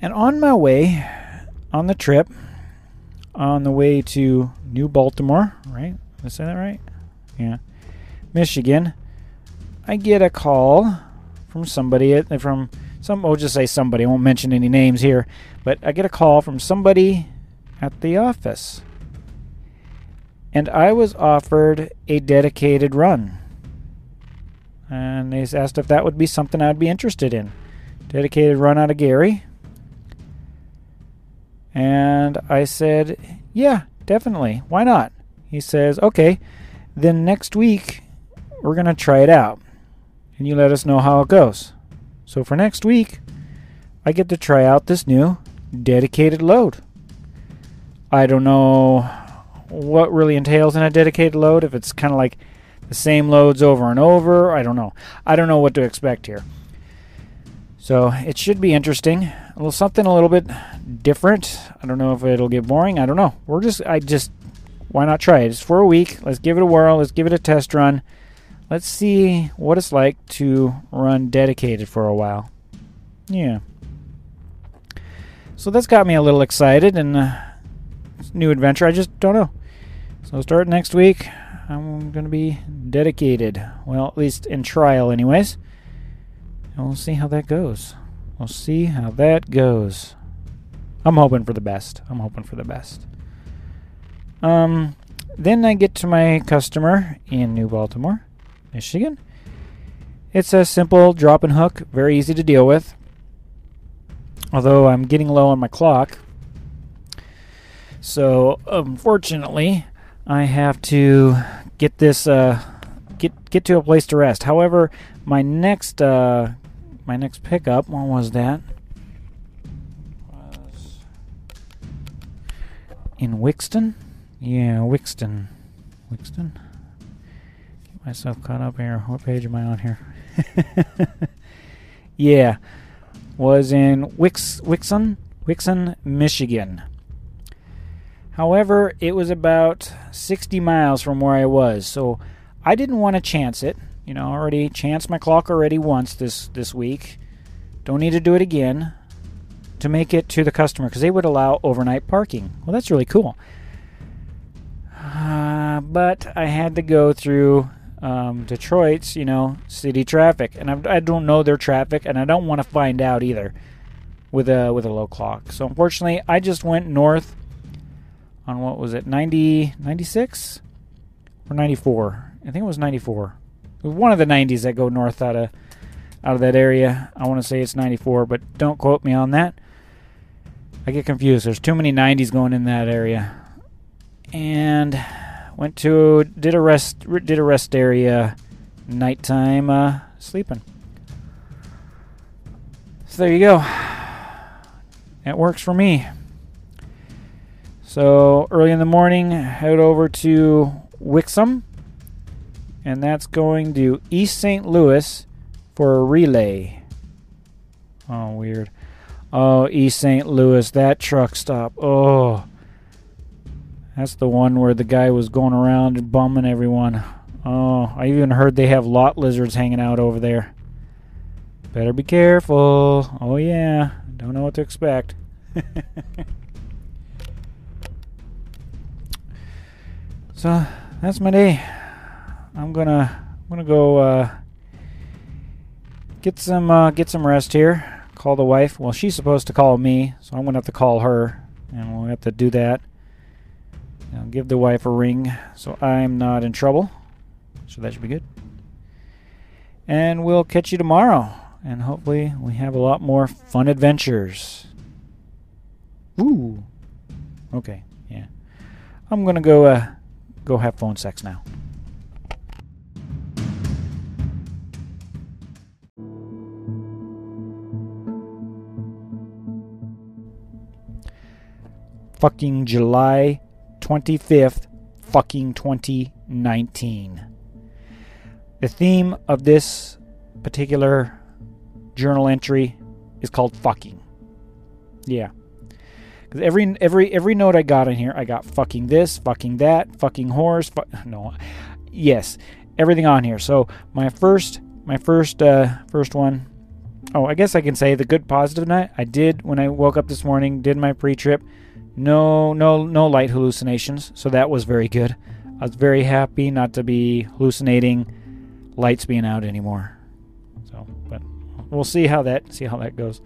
And on my way, on the trip, on the way to New Baltimore, right? Did I say that right? Yeah. Michigan, I get a call from somebody at, from some I'll just say somebody, I won't mention any names here, but I get a call from somebody at the office. And I was offered a dedicated run. And they asked if that would be something I'd be interested in. Dedicated run out of Gary. And I said, Yeah, definitely. Why not? He says, Okay, then next week we're going to try it out. And you let us know how it goes. So for next week, I get to try out this new dedicated load. I don't know what really entails in a dedicated load, if it's kind of like the same loads over and over. I don't know. I don't know what to expect here. So it should be interesting. A little something a little bit different. I don't know if it'll get boring. I don't know. We're just I just why not try it? It's for a week. Let's give it a whirl. Let's give it a test run. Let's see what it's like to run dedicated for a while. Yeah. So that's got me a little excited and uh, new adventure. I just don't know. So start next week. I'm going to be dedicated. Well, at least in trial, anyways. We'll see how that goes. We'll see how that goes. I'm hoping for the best. I'm hoping for the best. Um, then I get to my customer in New Baltimore, Michigan. It's a simple drop and hook, very easy to deal with. Although I'm getting low on my clock. So, unfortunately, I have to get this uh, get get to a place to rest. However, my next uh, my next pickup, what was that? Was in Wixton? Yeah, Wixton. Wixton? Get myself caught up here. What page am I on here? yeah. Was in Wix Wixon? Wixon, Michigan. However, it was about 60 miles from where I was, so I didn't want to chance it. You know, already chanced my clock already once this this week. Don't need to do it again to make it to the customer because they would allow overnight parking. Well, that's really cool. Uh, but I had to go through um, Detroit's, you know, city traffic, and I, I don't know their traffic, and I don't want to find out either with a with a low clock. So unfortunately, I just went north on what was it, 90, 96 or 94? I think it was 94. One of the 90s that go north out of out of that area. I want to say it's 94, but don't quote me on that. I get confused. There's too many 90s going in that area. And went to did a rest did a rest area nighttime uh, sleeping. So there you go. It works for me. So early in the morning, head over to Wixom, and that's going to East St. Louis for a relay. Oh, weird. Oh, East St. Louis, that truck stop. Oh, that's the one where the guy was going around and bumming everyone. Oh, I even heard they have lot lizards hanging out over there. Better be careful. Oh, yeah. Don't know what to expect. So that's my day. I'm gonna I'm gonna go uh, get some uh, get some rest here. Call the wife. Well, she's supposed to call me, so I'm gonna have to call her, and we'll have to do that. And give the wife a ring, so I'm not in trouble. So that should be good. And we'll catch you tomorrow, and hopefully we have a lot more fun adventures. Ooh. Okay. Yeah. I'm gonna go. Uh, Go have phone sex now. Fucking July 25th, fucking 2019. The theme of this particular journal entry is called fucking. Yeah. Because every every every note I got in here, I got fucking this, fucking that, fucking horse. Fu- no, yes, everything on here. So my first my first uh, first one. Oh, I guess I can say the good positive night. I did when I woke up this morning. Did my pre-trip. No, no, no light hallucinations. So that was very good. I was very happy not to be hallucinating lights being out anymore. So, but we'll see how that see how that goes.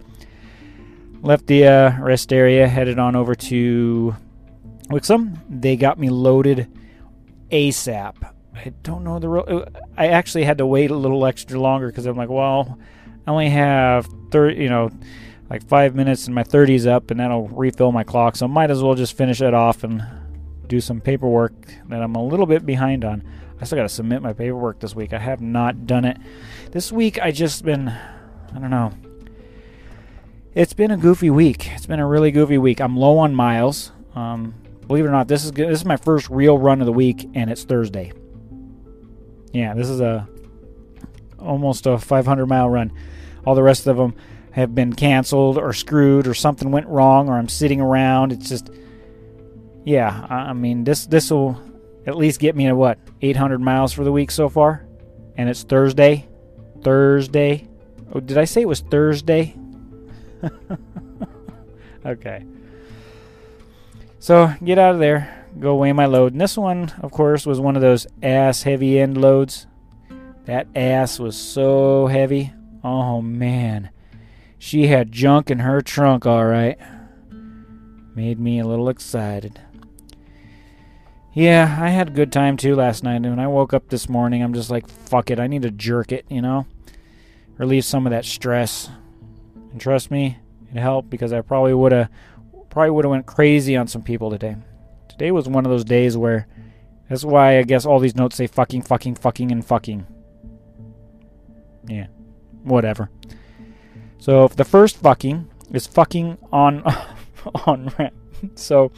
Left the uh, rest area, headed on over to Wixom. They got me loaded ASAP. I don't know the real. I actually had to wait a little extra longer because I'm like, well, I only have thirty, you know, like five minutes and my 30's up, and that'll refill my clock. So might as well just finish it off and do some paperwork that I'm a little bit behind on. I still got to submit my paperwork this week. I have not done it. This week I just been, I don't know. It's been a goofy week. It's been a really goofy week. I'm low on miles. Um, believe it or not, this is this is my first real run of the week, and it's Thursday. Yeah, this is a almost a 500 mile run. All the rest of them have been canceled or screwed or something went wrong or I'm sitting around. It's just, yeah. I mean, this this will at least get me to what 800 miles for the week so far, and it's Thursday. Thursday. Oh, did I say it was Thursday? okay. So get out of there. go weigh my load. And this one, of course, was one of those ass heavy end loads. That ass was so heavy. Oh man. She had junk in her trunk, all right. Made me a little excited. Yeah, I had a good time too last night. And when I woke up this morning, I'm just like, fuck it. I need to jerk it, you know? Relieve some of that stress. And trust me, it helped because I probably would have probably would have went crazy on some people today. Today was one of those days where that's why I guess all these notes say fucking, fucking, fucking, and fucking. Yeah, whatever. So the first fucking is fucking on on ramp. So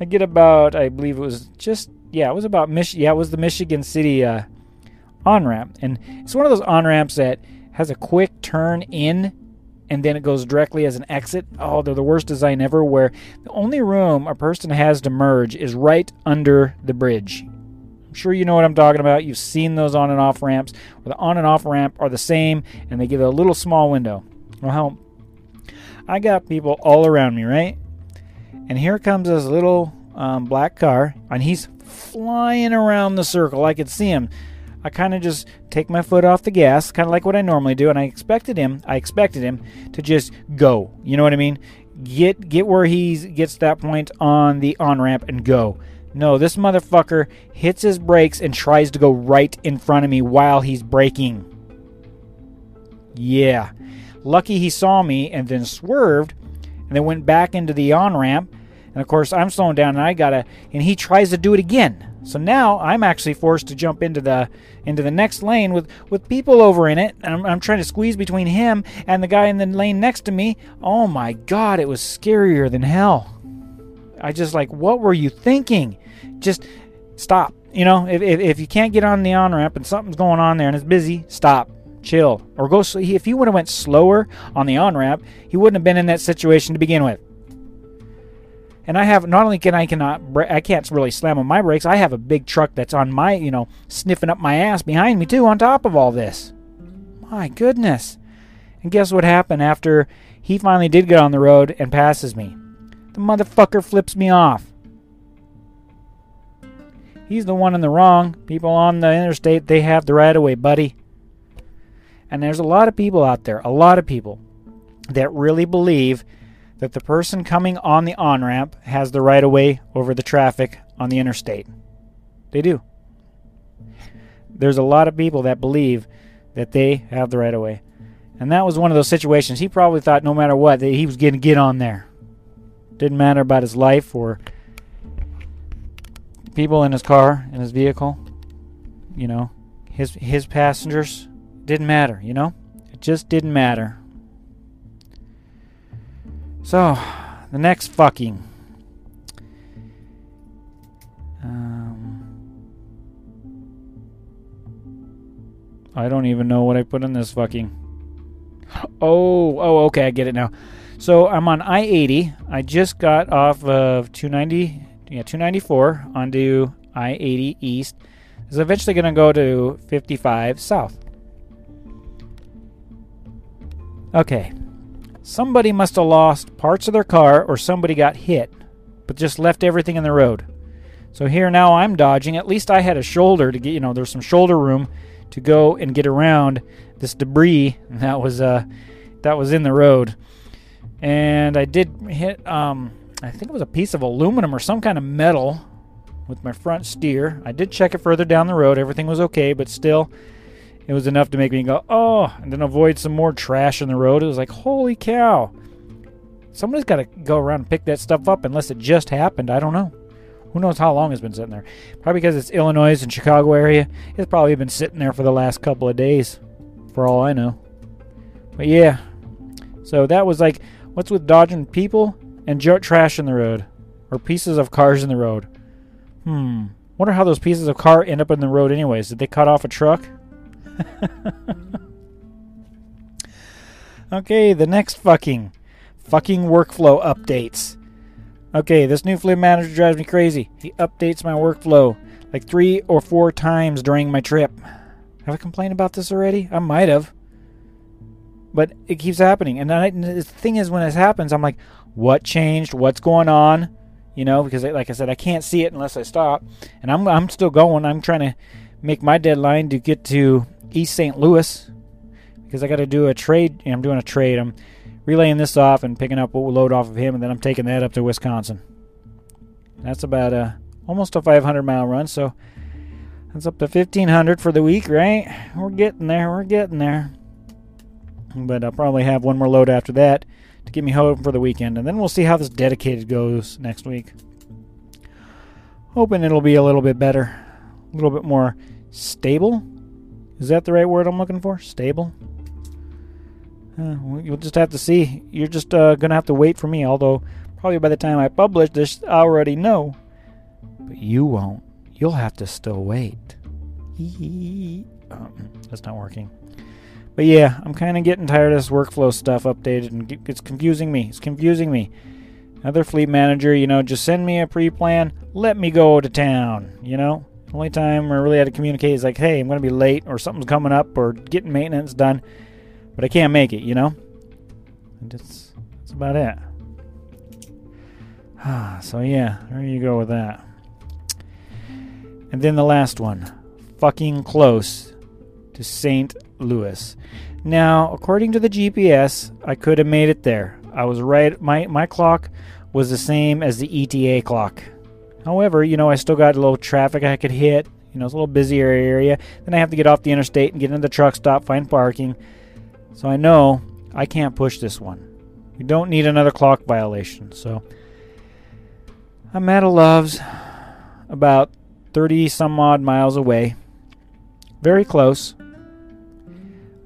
I get about I believe it was just yeah it was about Mich yeah it was the Michigan City uh, on ramp and it's one of those on ramps that has a quick turn in and then it goes directly as an exit. Oh, they're the worst design ever where the only room a person has to merge is right under the bridge. I'm sure you know what I'm talking about. You've seen those on and off ramps where the on and off ramp are the same and they give a little small window. Well, I got people all around me, right? And here comes this little um, black car and he's flying around the circle. I could see him I kind of just take my foot off the gas, kind of like what I normally do, and I expected him. I expected him to just go. You know what I mean? Get get where he gets that point on the on ramp and go. No, this motherfucker hits his brakes and tries to go right in front of me while he's braking. Yeah. Lucky he saw me and then swerved and then went back into the on ramp. And of course, I'm slowing down and I gotta, and he tries to do it again. So now I'm actually forced to jump into the into the next lane with with people over in it, and I'm, I'm trying to squeeze between him and the guy in the lane next to me. Oh my god, it was scarier than hell. I just like, what were you thinking? Just stop. You know, if, if, if you can't get on the on ramp and something's going on there and it's busy, stop, chill, or go. If he would have went slower on the on ramp, he wouldn't have been in that situation to begin with. And I have not only can I cannot I can't really slam on my brakes. I have a big truck that's on my you know sniffing up my ass behind me too. On top of all this, my goodness. And guess what happened after he finally did get on the road and passes me? The motherfucker flips me off. He's the one in the wrong. People on the interstate, they have the right of way, buddy. And there's a lot of people out there, a lot of people that really believe that the person coming on the on ramp has the right of way over the traffic on the interstate. They do. There's a lot of people that believe that they have the right of way. And that was one of those situations. He probably thought no matter what that he was going to get on there. Didn't matter about his life or people in his car, in his vehicle. You know, his his passengers didn't matter, you know? It just didn't matter. So, the next fucking. Um, I don't even know what I put in this fucking. Oh, oh, okay, I get it now. So I'm on I 80. I just got off of 290, yeah, 294 onto I 80 East. Is eventually going to go to 55 South. Okay, Somebody must have lost parts of their car or somebody got hit, but just left everything in the road. So here now I'm dodging. At least I had a shoulder to get, you know, there's some shoulder room to go and get around this debris that was uh that was in the road. And I did hit um I think it was a piece of aluminum or some kind of metal with my front steer. I did check it further down the road. Everything was okay, but still it was enough to make me go, oh, and then avoid some more trash in the road. It was like, holy cow. Somebody's got to go around and pick that stuff up unless it just happened. I don't know. Who knows how long it's been sitting there? Probably because it's Illinois and Chicago area. It's probably been sitting there for the last couple of days, for all I know. But yeah. So that was like, what's with dodging people and trash in the road? Or pieces of cars in the road? Hmm. Wonder how those pieces of car end up in the road anyways. Did they cut off a truck? okay, the next fucking fucking workflow updates. Okay, this new fleet manager drives me crazy. He updates my workflow like three or four times during my trip. Have I complained about this already? I might have. But it keeps happening. And, I, and the thing is, when this happens, I'm like, what changed? What's going on? you know, because like I said, I can't see it unless I stop. And I'm I'm still going. I'm trying to make my deadline to get to East St. Louis because I got to do a trade. I'm doing a trade. I'm relaying this off and picking up what load off of him, and then I'm taking that up to Wisconsin. That's about a almost a 500 mile run, so that's up to 1500 for the week, right? We're getting there. We're getting there. But I'll probably have one more load after that to get me home for the weekend, and then we'll see how this dedicated goes next week. Hoping it'll be a little bit better, a little bit more stable. Is that the right word I'm looking for? Stable. Uh, you'll just have to see. You're just uh, gonna have to wait for me. Although probably by the time I publish this, I already know. But you won't. You'll have to still wait. Um, that's not working. But yeah, I'm kind of getting tired of this workflow stuff updated, and it's confusing me. It's confusing me. Another fleet manager, you know, just send me a pre-plan. Let me go to town. You know, only time I really had to communicate is like, hey, I'm going to be late, or something's coming up, or getting maintenance done, but I can't make it. You know, and that's that's about it. so yeah, there you go with that. And then the last one, fucking close to St. Louis. Now, according to the GPS, I could have made it there. I was right. My my clock was the same as the ETA clock. However, you know, I still got a little traffic I could hit. You know, it's a little busier area. Then I have to get off the interstate and get into the truck stop, find parking. So I know I can't push this one. We don't need another clock violation. So I'm at a Love's about 30 some odd miles away. Very close.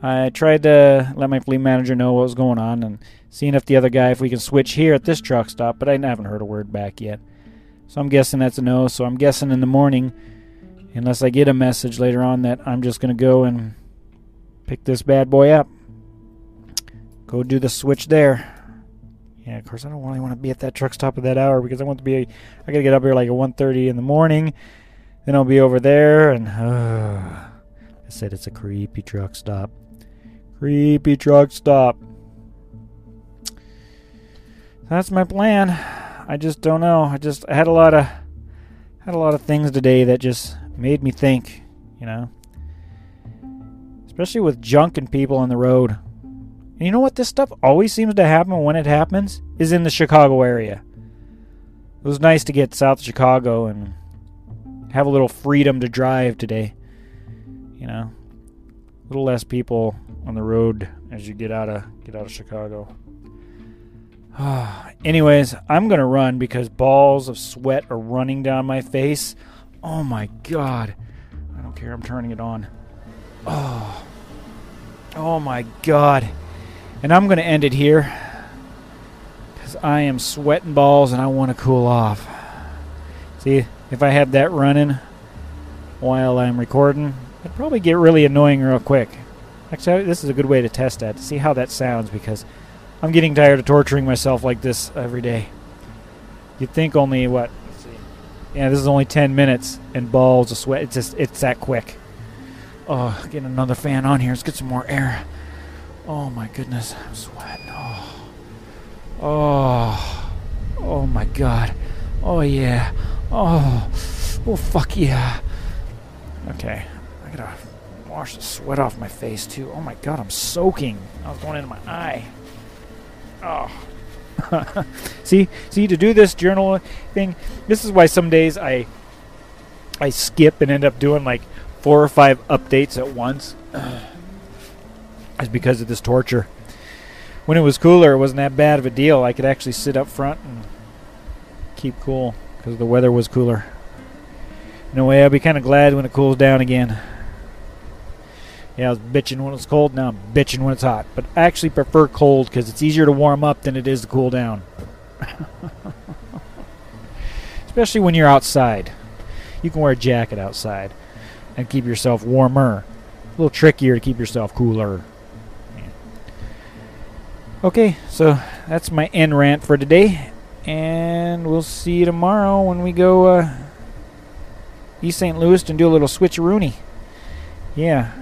I tried to let my fleet manager know what was going on and seeing if the other guy, if we can switch here at this truck stop, but I haven't heard a word back yet. So I'm guessing that's a no. So I'm guessing in the morning, unless I get a message later on, that I'm just going to go and pick this bad boy up. Go do the switch there. Yeah, of course I don't really want to be at that truck stop at that hour because I want to be. I got to get up here like at 1:30 in the morning. Then I'll be over there, and uh, I said it's a creepy truck stop. Creepy truck stop. That's my plan. I just don't know. I just I had a lot of had a lot of things today that just made me think, you know. Especially with junk and people on the road. And you know what? This stuff always seems to happen when it happens is in the Chicago area. It was nice to get south of Chicago and have a little freedom to drive today. You know, a little less people on the road as you get out of get out of Chicago. Anyways, I'm gonna run because balls of sweat are running down my face. Oh my god! I don't care. I'm turning it on. Oh, oh my god! And I'm gonna end it here because I am sweating balls and I want to cool off. See, if I have that running while I'm recording, it'd probably get really annoying real quick. Actually, this is a good way to test that to see how that sounds because I'm getting tired of torturing myself like this every day. You'd think only what? Yeah, this is only 10 minutes and balls of sweat. It's just it's that quick. Oh, get another fan on here. Let's get some more air. Oh my goodness, I'm sweating. Oh, oh, oh my God. Oh yeah. Oh, oh fuck yeah. Okay, I gotta wash the sweat off my face too. Oh my god, I'm soaking. I was going into my eye. Oh. see, see, to do this journal thing, this is why some days I I skip and end up doing like four or five updates at once. It's because of this torture. When it was cooler, it wasn't that bad of a deal. I could actually sit up front and keep cool because the weather was cooler. In a way, I'll be kind of glad when it cools down again. Yeah, I was bitching when it's cold. Now I'm bitching when it's hot. But I actually prefer cold because it's easier to warm up than it is to cool down. Especially when you're outside. You can wear a jacket outside and keep yourself warmer. A little trickier to keep yourself cooler. Okay, so that's my end rant for today. And we'll see you tomorrow when we go uh, East St. Louis and do a little switcheroony. Yeah.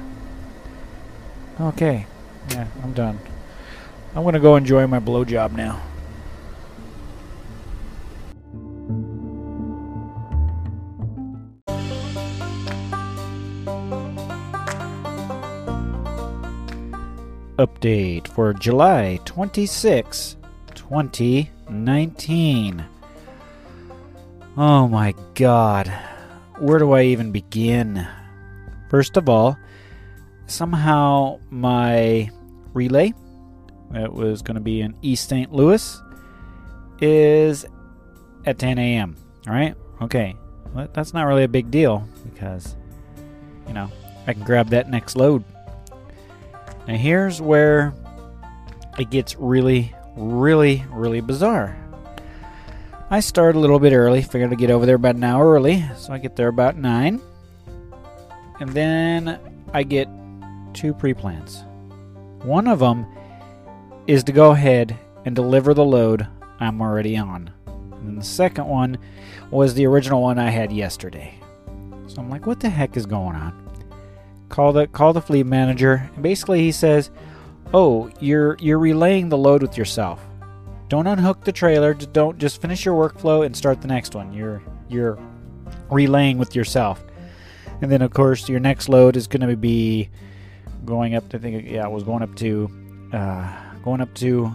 Okay. Yeah, I'm done. I'm going to go enjoy my blowjob now. Update for July 26, 2019. Oh my god. Where do I even begin? First of all, somehow my relay, that was going to be in East St. Louis, is at 10 a.m. All right? Okay. Well, that's not really a big deal because, you know, I can grab that next load. Now, here's where it gets really, really, really bizarre. I start a little bit early, figured to get over there about an hour early, so I get there about 9. And then I get two pre plans. One of them is to go ahead and deliver the load I'm already on. And the second one was the original one I had yesterday. So I'm like, what the heck is going on? Call the call the fleet manager. And basically he says, "Oh, you're you're relaying the load with yourself. Don't unhook the trailer. Just don't just finish your workflow and start the next one. You're you're relaying with yourself." And then of course your next load is going to be going up to I think yeah, it was going up to uh, going up to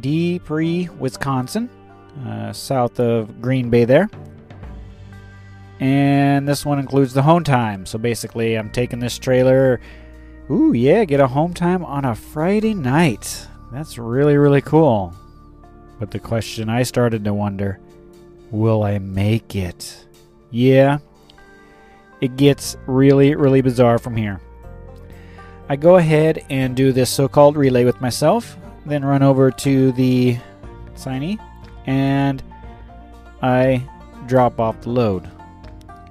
De Pere, Wisconsin, uh, south of Green Bay there. And this one includes the home time. So basically, I'm taking this trailer. Ooh, yeah, get a home time on a Friday night. That's really, really cool. But the question I started to wonder will I make it? Yeah, it gets really, really bizarre from here. I go ahead and do this so called relay with myself, then run over to the signee and I drop off the load.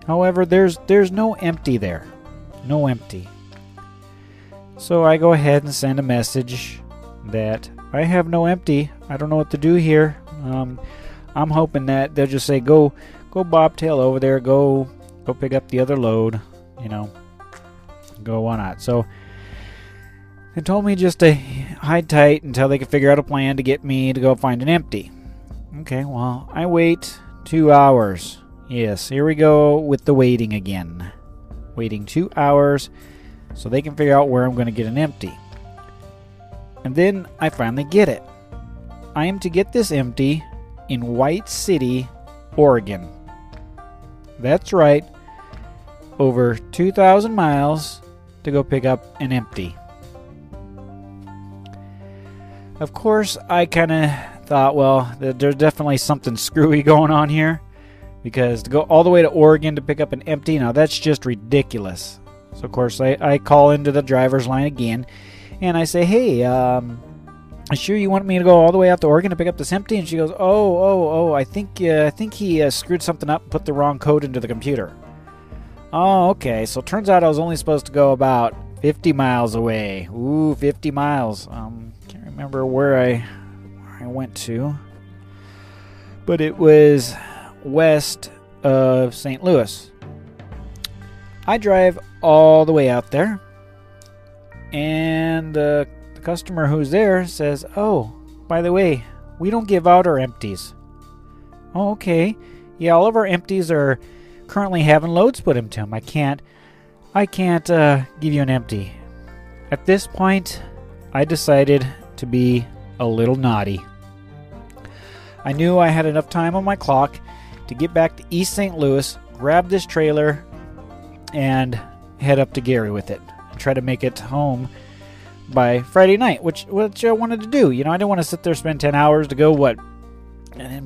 However, there's there's no empty there. No empty. So I go ahead and send a message that I have no empty. I don't know what to do here. Um, I'm hoping that they'll just say go go bobtail over there, go go pick up the other load, you know. Go why not? So they told me just to hide tight until they could figure out a plan to get me to go find an empty. Okay, well, I wait two hours. Yes, here we go with the waiting again. Waiting two hours so they can figure out where I'm going to get an empty. And then I finally get it. I am to get this empty in White City, Oregon. That's right, over 2,000 miles to go pick up an empty. Of course, I kind of thought, well, there's definitely something screwy going on here because to go all the way to Oregon to pick up an empty, now that's just ridiculous. So, of course, I, I call into the driver's line again and I say, hey, um, sure you want me to go all the way out to Oregon to pick up this empty? And she goes, oh, oh, oh, I think, uh, I think he uh, screwed something up and put the wrong code into the computer. Oh, okay. So, it turns out I was only supposed to go about 50 miles away. Ooh, 50 miles. Um, remember where I, where I went to. But it was west of St. Louis. I drive all the way out there, and uh, the customer who's there says, Oh, by the way, we don't give out our empties. Oh, okay. Yeah, all of our empties are currently having loads put into them. I can't, I can't uh, give you an empty. At this point, I decided to be a little naughty. I knew I had enough time on my clock to get back to East St. Louis, grab this trailer, and head up to Gary with it. Try to make it home by Friday night, which which I wanted to do. You know, I didn't want to sit there spend ten hours to go what,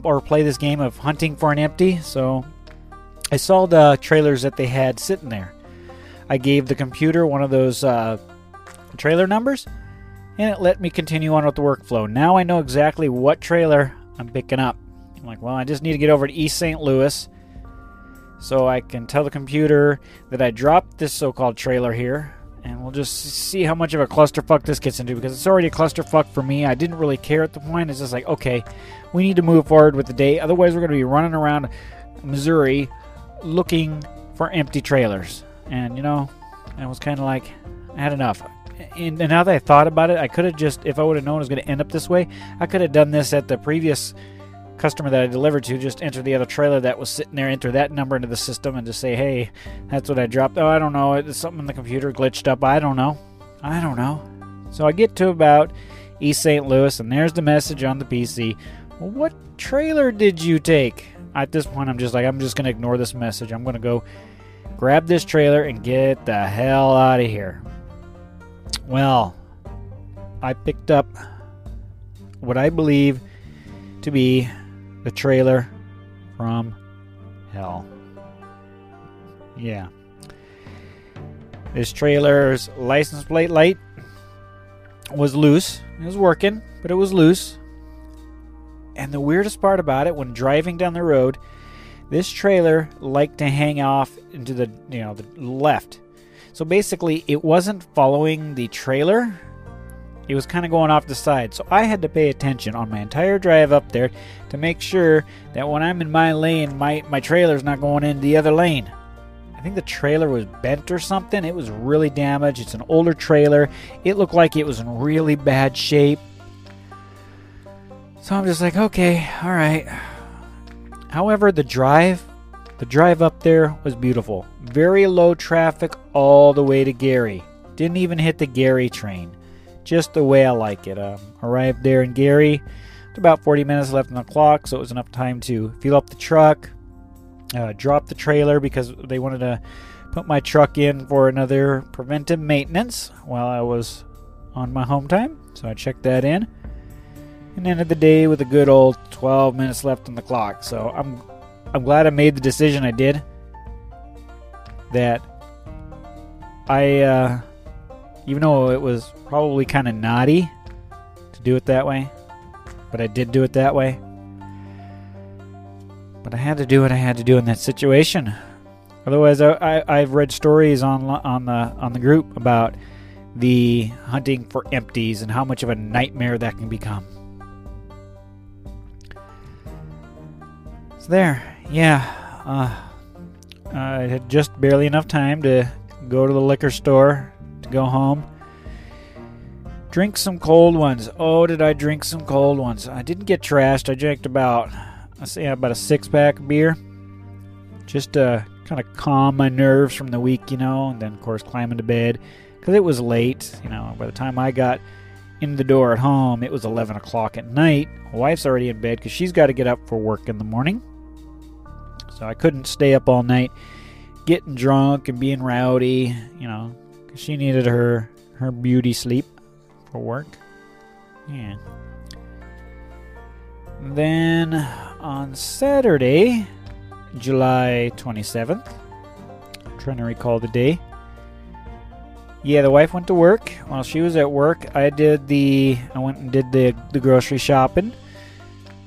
or play this game of hunting for an empty. So I saw the trailers that they had sitting there. I gave the computer one of those uh, trailer numbers, and it let me continue on with the workflow. Now I know exactly what trailer I'm picking up. I'm like, well, I just need to get over to East St. Louis so I can tell the computer that I dropped this so called trailer here. And we'll just see how much of a clusterfuck this gets into because it's already a clusterfuck for me. I didn't really care at the point. It's just like, okay, we need to move forward with the day. Otherwise, we're going to be running around Missouri looking for empty trailers. And, you know, I was kind of like, I had enough. And, and now that I thought about it, I could have just, if I would have known it was going to end up this way, I could have done this at the previous customer that I delivered to just enter the other trailer that was sitting there, enter that number into the system, and just say, hey, that's what I dropped. Oh, I don't know. It's something in the computer glitched up. I don't know. I don't know. So I get to about East St. Louis, and there's the message on the PC. Well, what trailer did you take? At this point, I'm just like, I'm just going to ignore this message. I'm going to go grab this trailer and get the hell out of here. Well, I picked up what I believe to be the trailer from hell. Yeah. This trailer's license plate light was loose. It was working, but it was loose. And the weirdest part about it, when driving down the road, this trailer liked to hang off into the you know the left. So basically, it wasn't following the trailer. It was kind of going off the side. So I had to pay attention on my entire drive up there to make sure that when I'm in my lane, my my trailer's not going in the other lane. I think the trailer was bent or something. It was really damaged. It's an older trailer. It looked like it was in really bad shape. So I'm just like, okay, all right. However, the drive, the drive up there was beautiful. Very low traffic all the way to Gary. Didn't even hit the Gary train. Just the way I like it. Um, arrived there in Gary. About 40 minutes left on the clock, so it was enough time to fill up the truck, uh, dropped the trailer because they wanted to put my truck in for another preventive maintenance while I was on my home time. So I checked that in. And ended the day with a good old 12 minutes left on the clock. So I'm I'm glad I made the decision I did. That I uh, even though it was probably kind of naughty to do it that way, but I did do it that way. But I had to do what I had to do in that situation. Otherwise, I, I, have read stories on on the on the group about the hunting for empties and how much of a nightmare that can become. So there, yeah, uh, I had just barely enough time to go to the liquor store to go home. Drink some cold ones. Oh, did I drink some cold ones? I didn't get trashed. I drank about I say about a six pack of beer, just to kind of calm my nerves from the week, you know. And then of course climbing to bed because it was late. You know, by the time I got in the door at home, it was 11 o'clock at night. My wife's already in bed because she's got to get up for work in the morning. So I couldn't stay up all night getting drunk and being rowdy, you know, because she needed her her beauty sleep for work. Yeah. Then on Saturday, July 27th, I'm trying to recall the day. Yeah, the wife went to work. While she was at work, I did the I went and did the the grocery shopping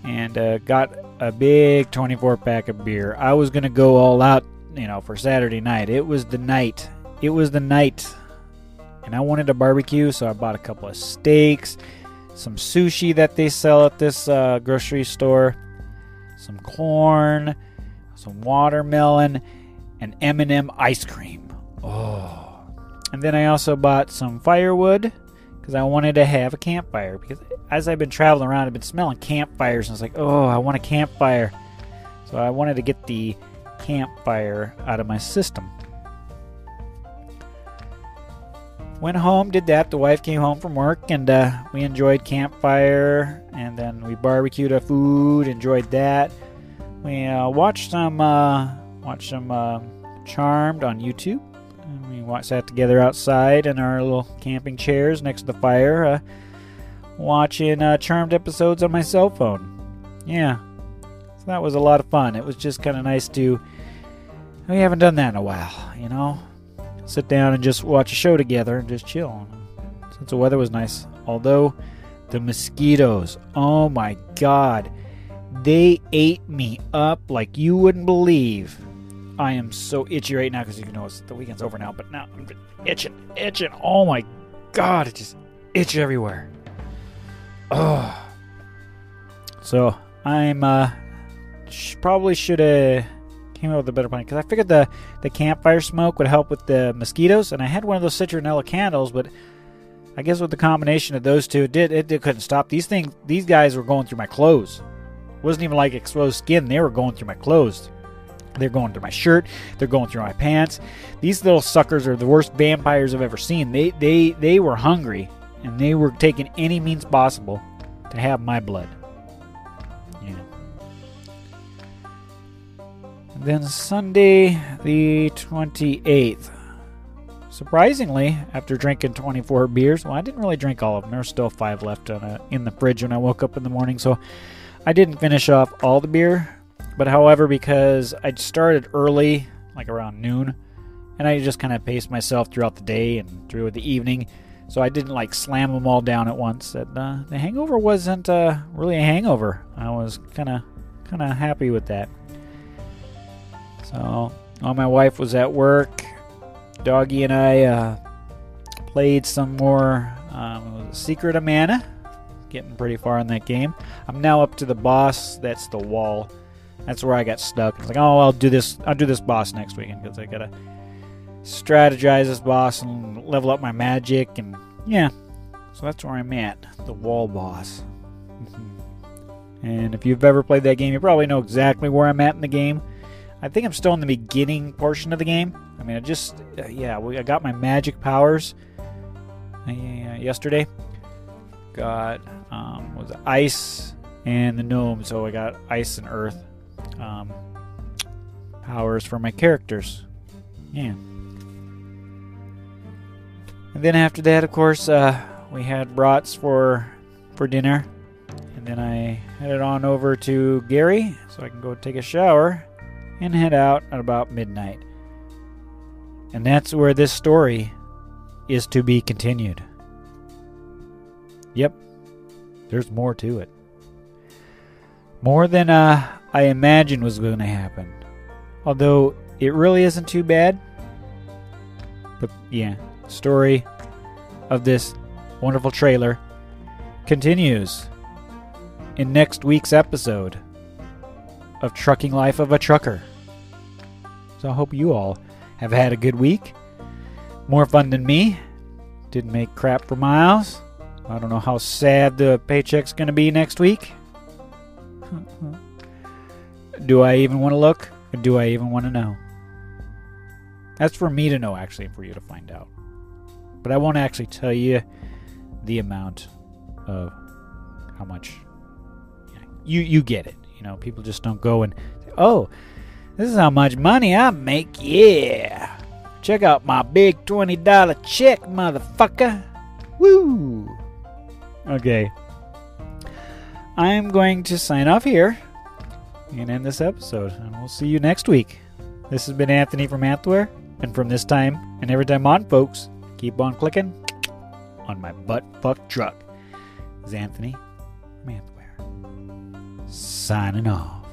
and uh, got a big 24 pack of beer. I was gonna go all out, you know, for Saturday night. It was the night. It was the night, and I wanted a barbecue, so I bought a couple of steaks some sushi that they sell at this uh, grocery store, some corn, some watermelon, and M&M ice cream. Oh. And then I also bought some firewood because I wanted to have a campfire because as I've been traveling around, I've been smelling campfires and I was like, "Oh, I want a campfire." So I wanted to get the campfire out of my system. went home, did that. The wife came home from work, and uh, we enjoyed campfire, and then we barbecued our food. Enjoyed that. We uh, watched some uh, watched some uh, Charmed on YouTube. And we watched that together outside in our little camping chairs next to the fire, uh, watching uh, Charmed episodes on my cell phone. Yeah, so that was a lot of fun. It was just kind of nice to. We haven't done that in a while, you know sit down and just watch a show together and just chill. Since the weather was nice. Although the mosquitoes, oh my god, they ate me up like you wouldn't believe. I am so itchy right now because you know it's the weekend's over now, but now I'm itching, itching. Oh my god, it just itch everywhere. Oh. So I'm uh sh- probably should have came up with a better plan because I figured the the campfire smoke would help with the mosquitoes, and I had one of those citronella candles, but I guess with the combination of those two, it did it, it couldn't stop these things. These guys were going through my clothes. It wasn't even like exposed skin; they were going through my clothes. They're going through my shirt. They're going through my pants. These little suckers are the worst vampires I've ever seen. They they they were hungry, and they were taking any means possible to have my blood. Yeah. And then Sunday, the 28th. Surprisingly, after drinking 24 beers, well, I didn't really drink all of them. There were still five left a, in the fridge when I woke up in the morning, so I didn't finish off all the beer. But however, because I started early, like around noon, and I just kind of paced myself throughout the day and through the evening, so I didn't like slam them all down at once. That uh, the hangover wasn't uh, really a hangover. I was kind of kind of happy with that. So while my wife was at work, Doggy and I uh, played some more um, Secret of Mana. Getting pretty far in that game. I'm now up to the boss. That's the wall. That's where I got stuck. It's like, oh, I'll do this. I'll do this boss next weekend because I gotta strategize this boss and level up my magic and yeah. So that's where I'm at. The wall boss. and if you've ever played that game, you probably know exactly where I'm at in the game. I think I'm still in the beginning portion of the game. I mean, I just, uh, yeah, I got my magic powers uh, yesterday. Got, um, was ice and the gnome, so I got ice and earth um, powers for my characters. Yeah. And then after that, of course, uh, we had brats for for dinner, and then I headed on over to Gary so I can go take a shower and head out at about midnight. And that's where this story is to be continued. Yep, there's more to it. More than uh, I imagined was going to happen. Although it really isn't too bad. But yeah, story of this wonderful trailer continues in next week's episode of Trucking Life of a Trucker. So I hope you all have had a good week. More fun than me. Didn't make crap for miles. I don't know how sad the paycheck's going to be next week. do I even want to look? Or do I even want to know? That's for me to know, actually, for you to find out. But I won't actually tell you the amount of how much. You you get it. You know, people just don't go and oh, this is how much money I make. Yeah. Check out my big $20 check, motherfucker. Woo. Okay. I'm going to sign off here and end this episode. And we'll see you next week. This has been Anthony from Anthware. And from this time and every time on, folks, Keep on clicking on my butt fuck truck. This is Anthony Manthware signing off.